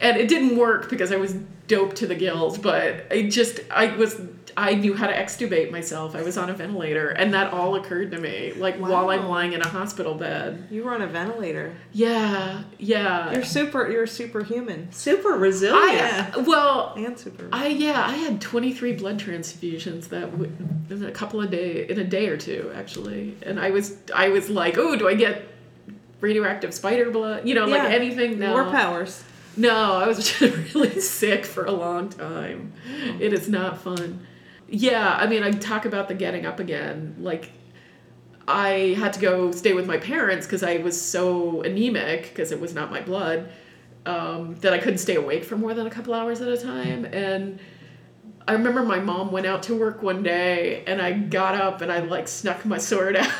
And it didn't work because I was doped to the gills. But I just, I was, I knew how to extubate myself. I was on a ventilator, and that all occurred to me, like while I'm lying in a hospital bed. You were on a ventilator. Yeah, yeah. You're super. You're superhuman. Super resilient. I, uh, well, And super. I yeah, I had 23 blood transfusions that w- in a couple of day in a day or two actually, and I was I was like, oh, do I get radioactive spider blood? You know, like anything? No, More powers. no, I was really sick for a long time. Oh. It is not fun. Yeah, I mean, I talk about the getting up again. Like, I had to go stay with my parents because I was so anemic because it was not my blood um, that I couldn't stay awake for more than a couple hours at a time. And I remember my mom went out to work one day and I got up and I like snuck my sword out.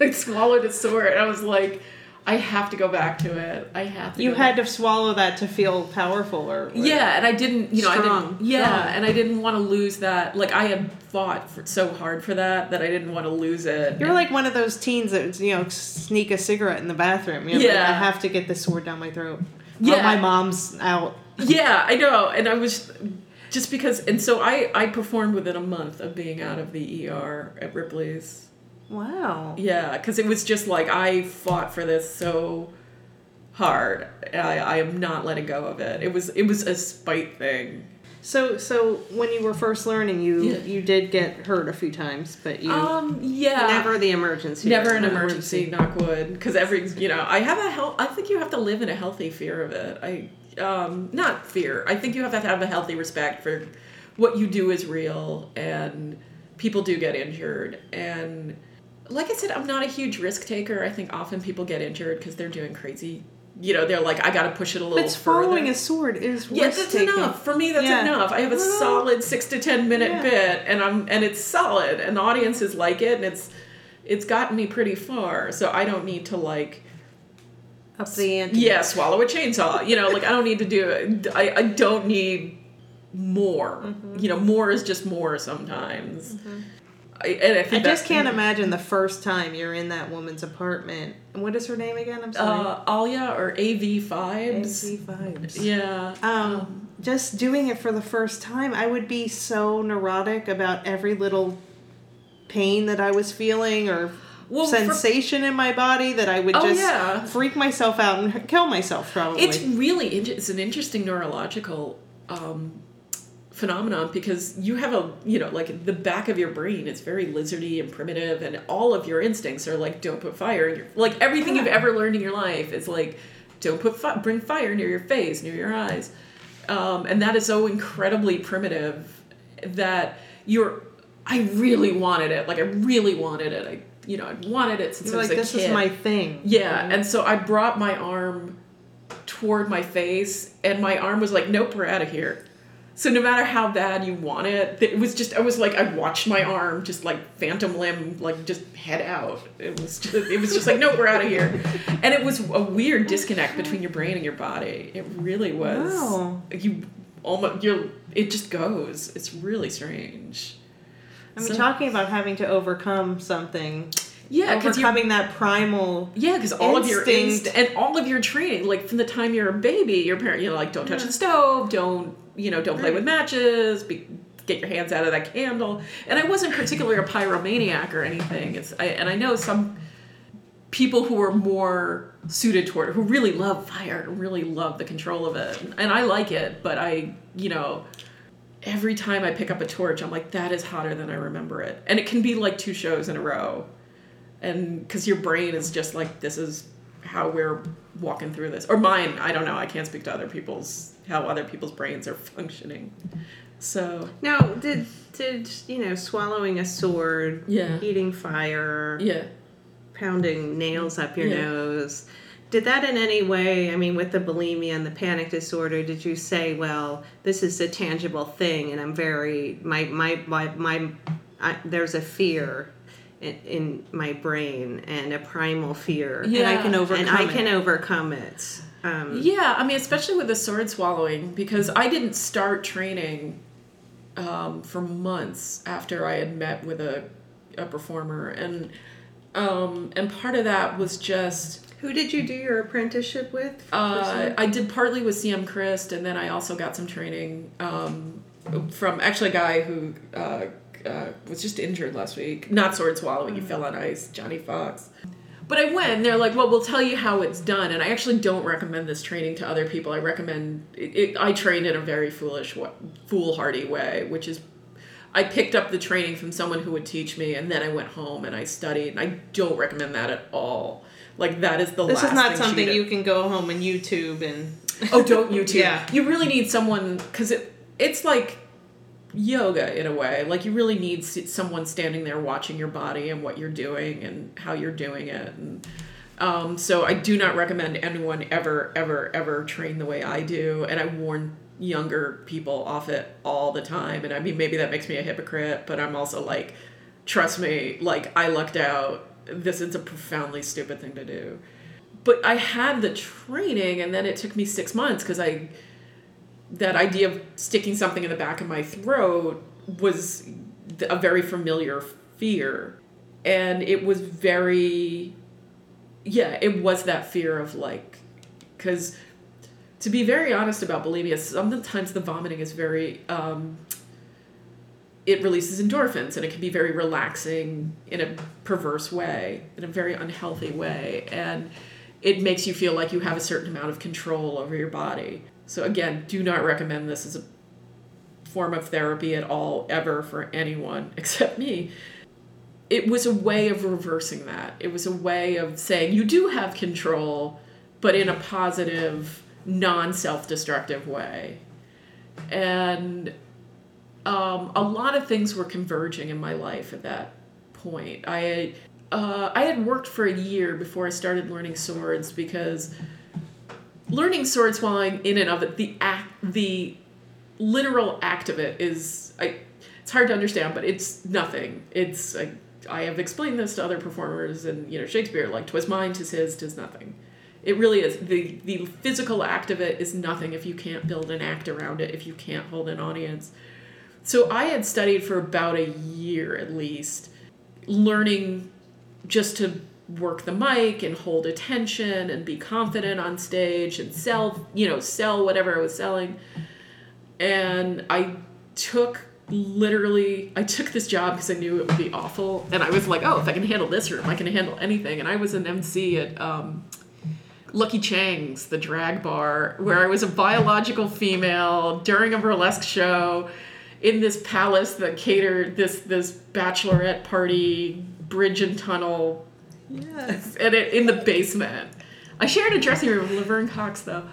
I swallowed a sword. I was like, I have to go back to it. I have to. You had to swallow that to feel powerful, or, or yeah, and I didn't, you know, I didn't, yeah, Strong. and I didn't want to lose that. Like I had fought for, so hard for that that I didn't want to lose it. You're And- like one of those teens that you know sneak a cigarette in the bathroom. You're like, Yeah. I have to get this sword down my throat. Yeah. Yeah, my mom's out. yeah, I know, and I was just just because and so I I performed within a month of being out of the ER at Ripley's. Wow. Yeah, because it was just like I fought for this so hard. I, I am not letting go of it. It was it was a spite thing. So so when you were first learning, you Yeah. you did get hurt a few times, but you Um, yeah, Never the emergency. never an room. emergency. Knock wood, because every you know I have a health. I think you have to live in a healthy fear of it. I um not fear. I think you have to have a healthy respect for what you do is real and people do get injured and like I said, I'm not a huge risk taker. I think often people get injured because they're doing crazy. You know, they're like, I got to push it a little further. following a sword is Yeah, that's risk-taking. enough for me. That's Yeah. enough. I have a Well, solid six to ten minute yeah. bit, and I'm and it's solid, and the audiences like it, and it's it's gotten me pretty far. So I don't need to like Up the ante. yeah swallow a chainsaw. You know, like I don't need to do it. I I don't need more. Mm-hmm. You know, more is just more sometimes. I, and I I just can't imagine the first time you're in that woman's apartment. And what is her name again? I'm sorry. Uh, Alia or AV Vibes. AV vibes. Yeah. Um, just doing it for the first time, I would be so neurotic about every little pain that I was feeling or Well, for- sensation in my body that I would Oh, just yeah. freak myself out and kill myself probably. It's really it's an interesting neurological um, phenomenon because you have a you know like the back of your brain it's very lizardy and primitive and all of your instincts are like don't put fire in your like everything you've ever learned in your life is like don't put fi- bring fire near your face near your eyes um, and that is so incredibly primitive that you're I really wanted it like I really wanted it I you know I wanted it since You're I was like a this kid is my thing. yeah, and so I brought my arm toward my face, and my arm was like, "Nope, we're out of here." So no matter how bad you want it, it was just I was like I watched my arm just like phantom limb like just head out. It was just it was just like no, we're out of here, and it was a weird disconnect between your brain and your body. It really was. Wow. You almost you're it just goes. It's really strange. I mean, So- talking about having to overcome something, Yeah, overcoming that primal. Yeah, because all of your inst- and all of your training, like from the time you're a baby, your parent, you know, like don't touch the stove, don't you know, don't play with matches, be, get your hands out of that candle. And I wasn't particularly a pyromaniac or anything. It's I, and I know some people who are more suited toward it, who really love fire, and really love the control of it, and I like it, but I, you know. Every time I pick up a torch, I'm like, that is hotter than I remember it. And it can be like two shows in a row and because your brain is just like this is how we're walking through this or mine i don't know i can't speak to other people's how other people's brains are functioning so Now, did did you know swallowing a sword, Yeah. eating fire, yeah pounding nails up your Yeah. nose? Did that in any way, I mean, with the bulimia and the panic disorder, did you say, well, this is a tangible thing, and I'm very my my my my, I, there's a fear. In, my brain and a primal fear, And I can overcome and I it. can overcome it. Um, yeah i mean especially with the sword swallowing because i didn't start training um, for months after i had met with a, a performer and um, and part of that was just Who did you do your apprenticeship with? Uh, I did partly with CM Christ, and then I also got some training um, from actually a guy who uh, uh, was just injured last week. Not sword swallowing, he fell on ice, Johnny Fox. But I went, and they're like, well, we'll tell you how it's done. And I actually don't recommend this training to other people. I recommend, it, it, I trained in a very foolish, wa- foolhardy way, which is I picked up the training from someone who would teach me, and then I went home and I studied. And I don't recommend that at all. Like that is the This last is not thing something you can go home and YouTube and. Oh, don't YouTube. Yeah. You really need someone because it it's like yoga in a way. Like you really need someone standing there watching your body and what you're doing and how you're doing it. And um, so I do not recommend anyone ever, ever, ever train the way I do. And I warn younger people off it all the time. And I mean, maybe that makes me a hypocrite, but I'm also like, trust me, like I lucked out. This is a profoundly stupid thing to do but I had the training, and then it took me six months because I that idea of sticking something in the back of my throat was a very familiar fear, and it was very yeah, it was that fear of like because to be very honest about bulimia, sometimes the vomiting is very um, it releases endorphins and it can be very relaxing in a perverse way, in a very unhealthy way. And it makes you feel like you have a certain amount of control over your body. So, again, do not recommend this as a form of therapy at all, ever, for anyone except me. It was a way of reversing that. It was a way of saying you do have control, but in a positive, non self destructive way. And um, a lot of things were converging in my life at that point. I uh, I had worked for a year before I started learning swords because learning swords while I'm in and of it, the act, the literal act of it is, I, it's hard to understand, but it's nothing. It's, I, I have explained this to other performers and, you know, Shakespeare, like, twas mine, tis his, tis nothing. It really is. The, the physical act of it is nothing if you can't build an act around it, if you can't hold an audience. So I had studied for about a year at least, learning just to work the mic and hold attention and be confident on stage and sell, you know, sell whatever I was selling. And I took literally I took this job because I knew it would be awful and I was like, "Oh, if I can handle this room, I can handle anything." And I was an MC at um, Lucky Chang's, the drag bar, where I was a biological female during a burlesque show in this palace that catered this this bachelorette party bridge and tunnel Yes. and it, in the basement. I shared a dressing room with Laverne Cox though.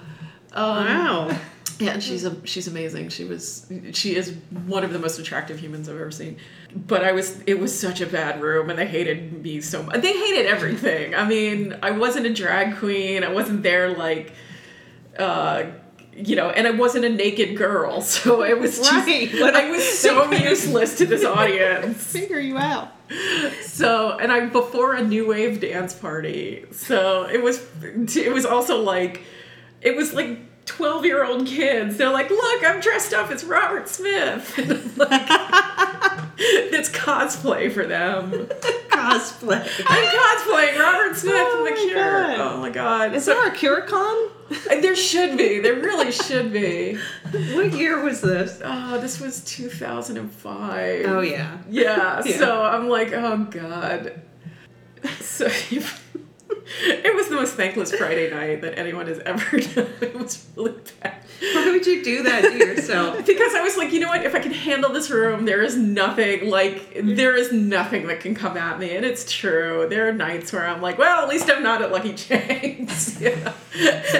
Um, Wow. Yeah, and she's a she's amazing. She was she is one of the most attractive humans I've ever seen. But I was it was such a bad room, and they hated me so much. They hated everything. I mean, I wasn't a drag queen. I wasn't there like, uh, you know, and I wasn't a naked girl. So it was just Right. I was so useless to this audience. Figure you out. So, and I before a new wave dance party. So it was, it was also like, it was like twelve year old kids. They're like, "Look, I'm dressed up as Robert Smith." like, it's cosplay for them. Cosplay. I'm cosplaying Robert Smith Oh from The Cure. God. Oh my god! Is So- there a CureCon? there should be. There really should be. What year was this? Oh, this was 2005. Oh yeah. Yeah, Yeah. so I'm like, oh god. So it was the most thankless Friday night that anyone has ever done. It was really bad. Why would you do that to yourself? Because I was like, you know what? If I can handle this room, there is nothing like there is nothing that can come at me, and it's true. There are nights where I'm like, well, at least I'm not at Lucky Chang's. yeah.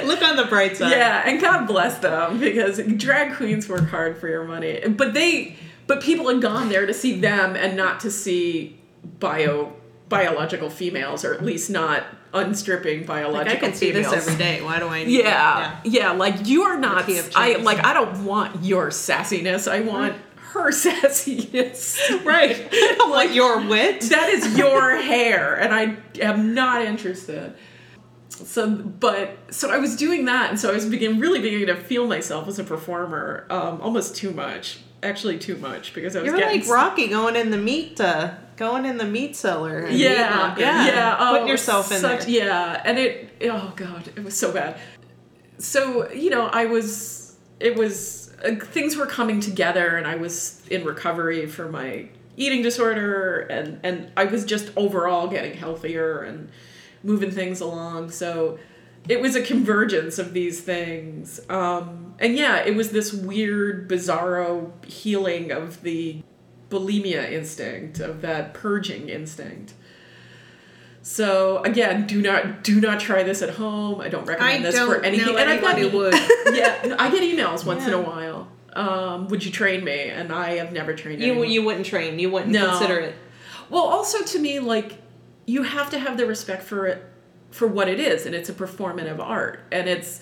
Look on the bright side. Yeah, and God bless them because drag queens work hard for your money. But they but people had gone there to see them and not to see bio biological females or at least not unstripping biological Like I can see females. this every day. Why do I need Yeah, yeah, like you are not I like I don't want your sassiness. I want her sassiness. Right. I don't want your wit. that is your hair and i am not interested so but so i was doing that and so i was begin really beginning to feel myself as a performer um, almost too much actually too much because i was You're getting like Rocky going in the meat, uh, going in the meat cellar. yeah market. yeah, oh, Putting yourself in such, there. yeah and it oh god it was so bad so you know i was it was uh, things were coming together and i was in recovery for my eating disorder and and i was just overall getting healthier and moving things along so it was a convergence of these things um and yeah it was this weird bizarro healing of the bulimia instinct of that purging instinct so again, do not do not try this at home. I don't recommend I this for don't anything. know and I've anyone gotten- would. yeah, I get emails once in a while. Um, would you train me? And I have never trained You anyone. you wouldn't train. You wouldn't No. consider it. Well, also to me, like you have to have the respect for it for what it is, and it's a performative art, and it's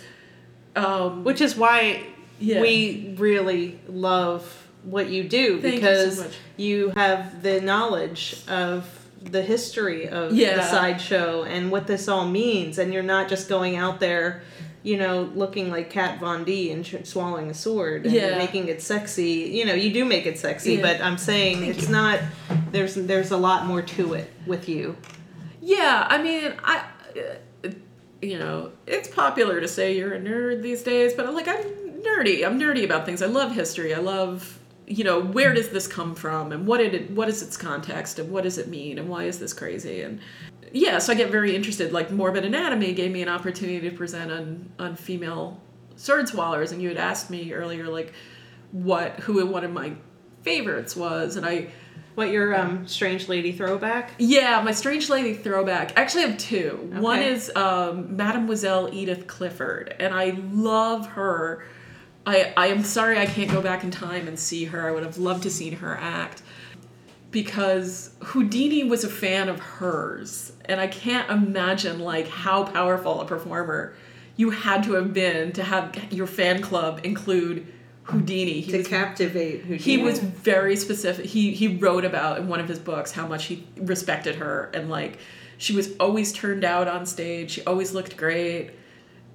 um, Which is why Yeah. we really love what you do Thank you so because you have the knowledge of the history of Yeah. the sideshow and what this all means, and you're not just going out there, you know, looking like Kat Von D and sh- swallowing a sword and Yeah. making it sexy. You know, you do make it sexy, Yeah. but I'm saying Thank it's you. not. There's there's a lot more to it with you. Yeah, I mean, I. uh, you know, it's popular to say you're a nerd these days, but I'm like, I'm nerdy. I'm nerdy about things. I love history. I love, you know, where does this come from and what did it, what is its context and what does it mean and why is this crazy? And yeah, so I get very interested. Like Morbid Anatomy gave me an opportunity to present on, on female sword swallowers. And you had asked me earlier, like, what, who one of my favorites was. And I, What your um, strange lady throwback? yeah, my Strange Lady throwback. Actually, I actually have two. One is um, Mademoiselle Edith Clifford, and I love her. I, I am sorry I can't go back in time and see her. I would have loved to seen her act. Because Houdini was a fan of hers, and I can't imagine like how powerful a performer you had to have been to have your fan club include Houdini. He to was captivate who he was very specific. He he wrote about in one of his books how much he respected her and like she was always turned out on stage. She always looked great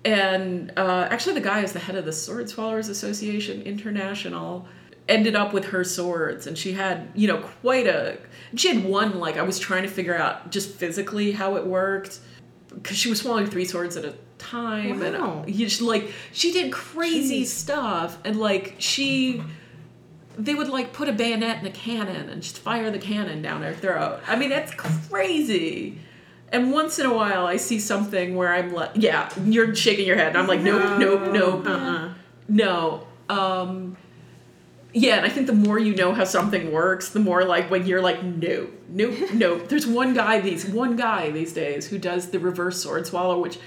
and uh, actually the guy is the head of the sword swallowers association international ended up with her swords. And she had you know quite a she had one like i was trying to figure out just physically how it worked because she was swallowing three swords at a time. Wow. and you like she did crazy Jeez. stuff. And like she they would like put a bayonet in a cannon and just fire the cannon down her throat. I mean that's crazy and once in a while i see something where i'm like yeah you're shaking your head. And i'm like nope nope nope. Uh-uh. no. Um yeah and i think the more you know how something works the more like when you're like no no no there's one guy these one guy these days who does the reverse sword swallow which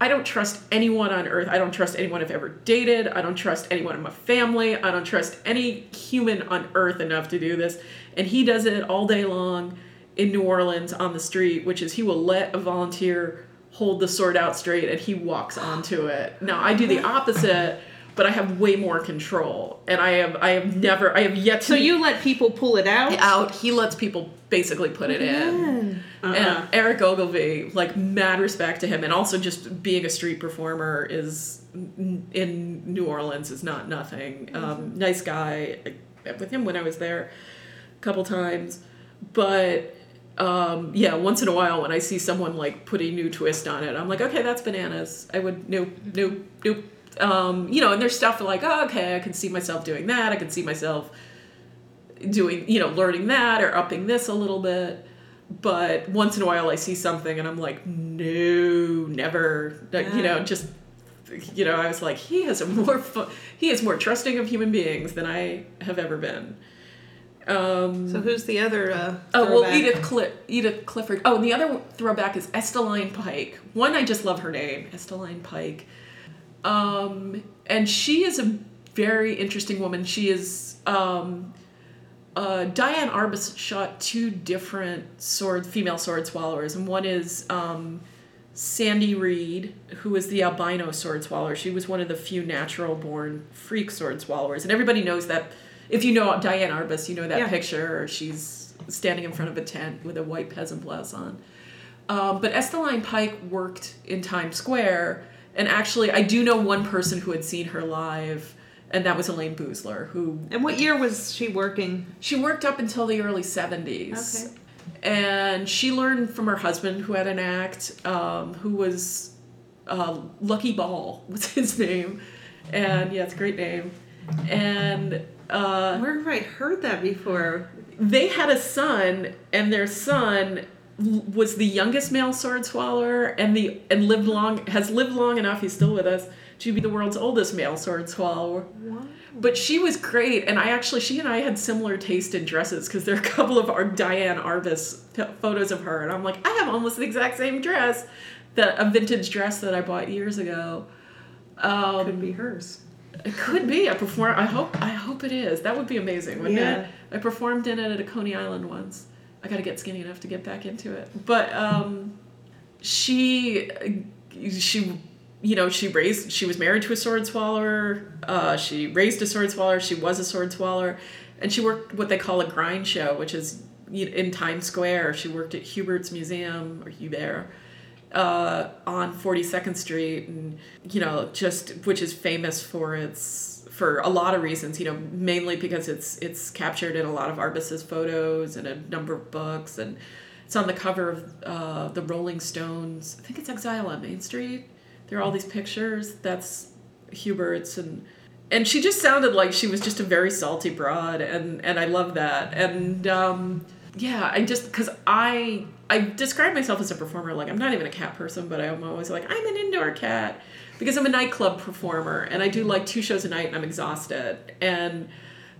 i don't trust anyone on earth. I don't trust anyone i've ever dated. I don't trust anyone in my family. I don't trust any human on earth enough to do this. And he does it all day long in new orleans on the street which is he will let a volunteer hold the sword out straight and he walks onto it now i do the opposite but I have way more control, and I have I have never I have yet to So you let people pull it out? out. He lets people basically put it in. Uh-uh. And Eric Ogilvy, like mad respect to him, and also just being a street performer is in New Orleans is not nothing. Um, nice guy. I met with him when I was there a couple times, but um, yeah, once in a while when I see someone like put a new twist on it, I'm like, okay, that's bananas. I would nope, nope, nope. Um, you know, and there's stuff like, oh, okay, I can see myself doing that. I can see myself doing, you know, learning that or upping this a little bit. But once in a while, I see something and I'm like, no, never. Like, You know, just you know, I was like, he has a more fu- he is more trusting of human beings than I have ever been. Um, So who's the other? Uh, Oh well. Edith Cli- Edith Clifford. Oh, and the other throwback is Esteline Pike. One, I just love her name, Esteline Pike. Um, and she is a very interesting woman. She is um, uh, Diane Arbus shot two different sword female sword swallowers, and one is um, Sandy Reed, who is the albino sword swallower. She was one of the few natural born freak sword swallowers, and everybody knows that. If you know Diane Arbus, you know that Yeah. picture. She's standing in front of a tent with a white peasant blouse on. Um, but Esteline Pike worked in Times Square, and actually, I do know one person who had seen her live, and that was Elayne Boosler, who And what year was she working? she worked up until the early 70s. Okay. And she learned from her husband, who had an act, um, who was uh, Lucky Ball, was his name. And yeah, it's a great name. And uh, Where have I heard that before? they had a son, and their son was the youngest male sword swallower and the and lived long has lived long enough he's still with us to be the world's oldest male sword swallower but she was great and i actually she and i had similar taste in dresses because there are a couple of our diane arbus photos of her and i'm like i have almost the exact same dress that a vintage dress that i bought years ago um, Could be hers. It could be. I perform. I hope. I hope it is. That would be amazing, wouldn't Yeah. it? I performed in it at a Coney Island once. I got to get skinny enough to get back into it. But um, she, she, you know, she raised. She was married to a sword swallower. Uh, she raised a sword swallower. She was a sword swallower, and she worked what they call a grind show, which is in Times Square. She worked at Hubert's Museum or Hubert uh, on 42nd Street, and you know, just which is famous for its for a lot of reasons. You know, mainly because it's it's captured in a lot of Arbus's photos and a number of books, and It's on the cover of uh, the Rolling Stones. I think it's Exile on Main Street. There are all these pictures. That's Hubert's and and she just sounded like she was just a very salty broad and and I love that. And um, yeah, I just because I I describe myself as a performer. Like I'm not even a cat person, but I'm always like I'm an indoor cat because I'm a nightclub performer and I do like two shows a night and I'm exhausted and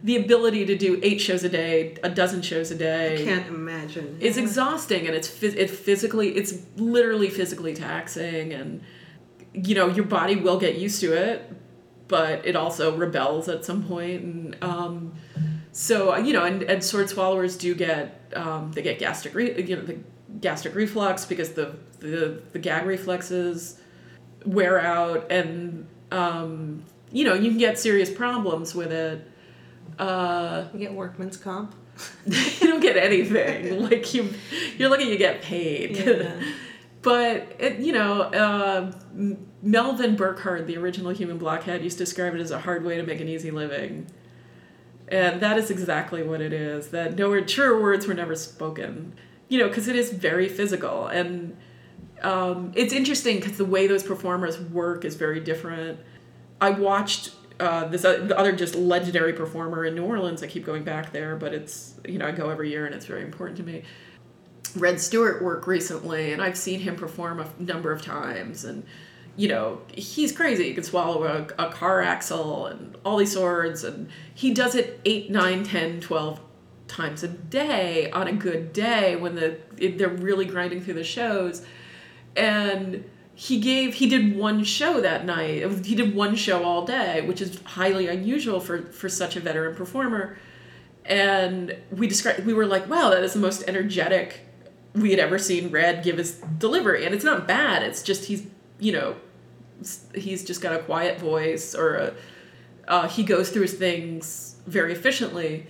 the ability to do eight shows a day, a dozen shows a day. I Can't imagine. It's exhausting and it's phys- it physically it's literally physically taxing and you know your body will get used to it, but it also rebels at some point and um, so you know and, and sword swallowers do get um, they get gastric re- you know the gastric reflux because the the, the gag reflexes wear out and um, you know you can get serious problems with it. Uh, You get workman's comp. you don't get anything. Like you you're lucky you get paid. Yeah. but it, you know uh, melvin burkhart the original human blockhead used to describe it as a hard way to make an easy living. And that is exactly what it is that no truer words were never spoken you know because it is very physical and um, it's interesting because the way those performers work is very different i watched uh, this uh, the other just legendary performer in new orleans i keep going back there but it's you know i go every year and it's very important to me Red Stuart work recently, and I've seen him perform a number of times. And, you know, he's crazy. He can swallow a, a car axle and all these swords. And he does it 8, 9, 10, 12 times a day on a good day when the they're really grinding through the shows. And he gave he did one show that night. He did one show all day, which is highly unusual for for such a veteran performer and we described we were like wow that is the most energetic we had ever seen red give his delivery and it's not bad it's just he's you know he's just got a quiet voice or a, uh, he goes through his things very efficiently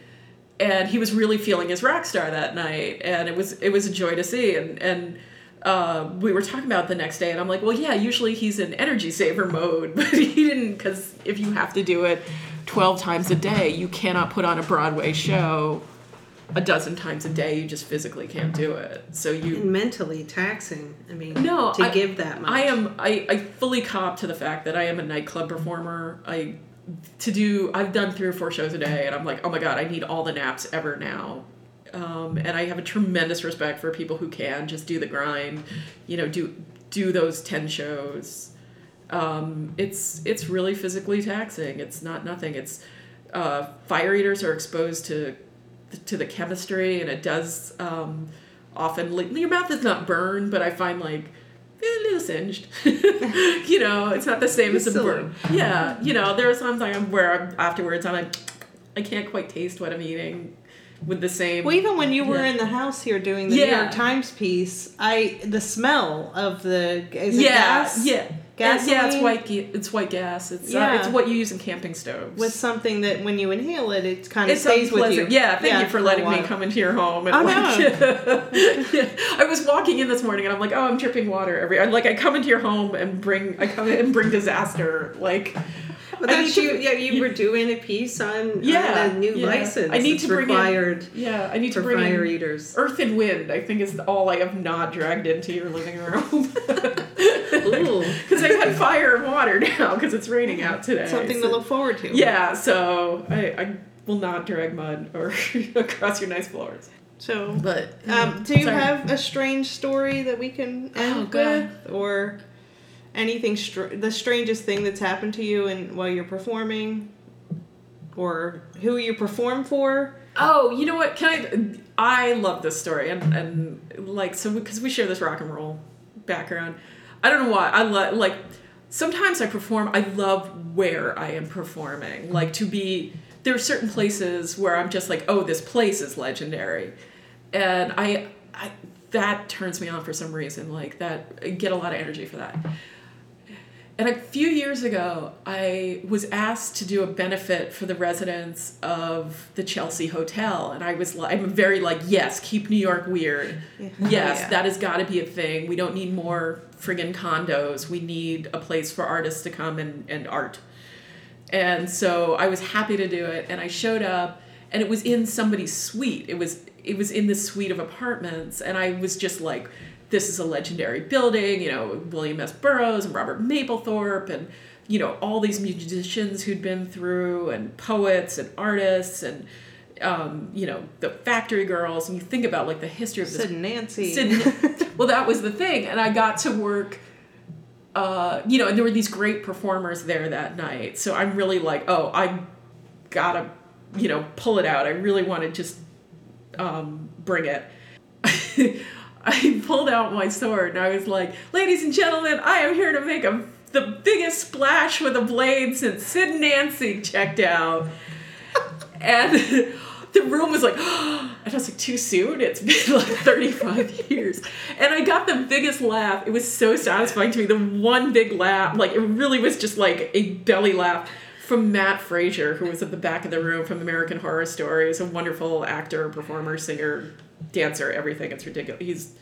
and he was really feeling his rock star that night and it was it was a joy to see and and uh, we were talking about the next day and i'm like well yeah usually he's in energy saver mode but he didn't because if you have to do it 12 times a day you cannot put on a broadway show a dozen times a day you just physically can't do it so you And mentally taxing. I mean, no, to I- give that much. I am I, I fully cop to the fact that I am a nightclub performer. I to do I've done three or four shows a day and I'm like, oh my god, I need all the naps ever now. Um, and I have a tremendous respect for people who can just do the grind, you know, do do those ten shows. Um, it's it's really physically taxing. It's not nothing. It's uh, fire eaters are exposed to to the chemistry, and it does um, often. Your mouth is not burned, but I find like Eh, a little singed. you know, it's not the same as a burn. Yeah, you know, there are times like where I'm, afterwards I'm like, I can't quite taste what I'm eating with the same. Well, even when you were Yeah. in the house here doing the New York Times piece, I the smell of the is it yeah, gas? yeah. Gasoline? Yeah, it's white. Ga- it's white gas. It's uh, it's what you use in camping stoves. with something that when you inhale it, it kind of It's stays with you. Yeah, thank you for letting me come into your home. And Oh, like, I was walking in this morning and I'm like, oh, I'm dripping water every. I like I come into your home and bring I come in and bring disaster. Like, But that's you. to- Yeah, you were doing a piece on, Yeah, on a new yeah. license. I need to bring in- yeah, I need to bring fire eaters. Earth and Wind. I think is all I have not dragged into your living room. Ooh. Because I've had fire and water now because it's raining out today. Something so- to look forward to. Yeah, so I, I will not drag mud or across your nice floors. So, But um, do you Sorry. have a strange story that we can end Oh, with, or anything str- the strangest thing that's happened to you and while you're performing, or who you perform for? Oh, you know what? Can I? I love this story, and and like so because we share this rock and roll background. I don't know why I love like sometimes I perform. I love where I am performing. Like to be there are certain places where I'm just like, oh, this place is legendary, and I I that turns me on for some reason. Like that, I get a lot of energy for that. And a few years ago, I was asked to do a benefit for the residents of the Chelsea Hotel, and I was like, I'm very like, yes, keep New York weird. Yes, Yeah. that has got to be a thing. We don't need more friggin' condos. We need a place for artists to come and, and art. And so I was happy to do it, and I showed up, and it was in somebody's suite. It was it was in the suite of apartments, and I was just like, this is a legendary building. You know, William S. Burroughs and Robert Mapplethorpe, and you know all these musicians who'd been through, and poets and artists, and um, you know the factory girls. And you think about like the history of this Sid and Nancy. Sid- well, that was the thing, and I got to work. Uh, you know, and there were these great performers there that night. So I'm really like, oh, I gotta, you know, pull it out. I really want to just um, bring it. I pulled out my sword and I was like, ladies and gentlemen, I am here to make a the biggest splash with a blade since Sid and Nancy checked out. and the room was like, and I was like, too soon? It's been like 35 years. And I got the biggest laugh. It was so satisfying to me. The one big laugh, like, it really was just like a belly laugh from Mat Fraser, who was at the back of the room from American Horror Story. He's a wonderful actor, performer, singer, dancer, everything. It's ridiculous. He's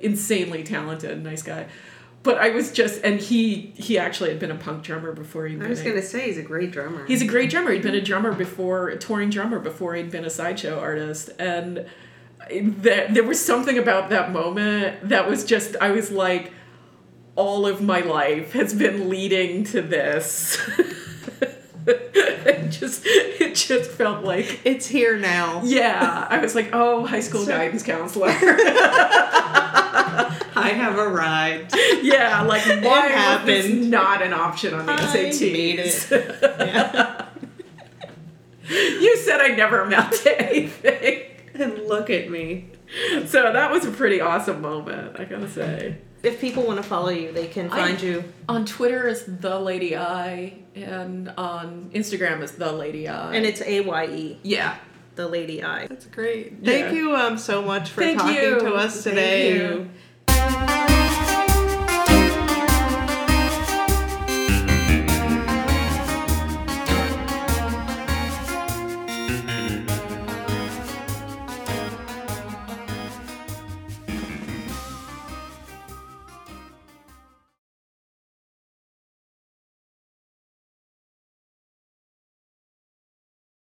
insanely talented, nice guy. But I was just, and he he actually had been a punk drummer before he. I was gonna say he's a great drummer. He's a great drummer. He'd been a drummer before, a touring drummer before he'd been a sideshow artist, and there there was something about that moment that was just I was like, all of my life has been leading to this. it just it just felt like it's here now. yeah. I was like, oh, high school guidance counselor. I have arrived. yeah, like why was happened. not an option on the I SATs? made it. Yeah. You said I never amount to anything. and look at me. So that was a pretty awesome moment, I gotta say. If people want to follow you, they can I- find you. On Twitter is the Lady Aye, and on Instagram is the Lady Aye. And it's A Y E, yeah, the Lady Aye. that's great. Thank Yeah. you um so much for Thank talking you. to us Thank today. you.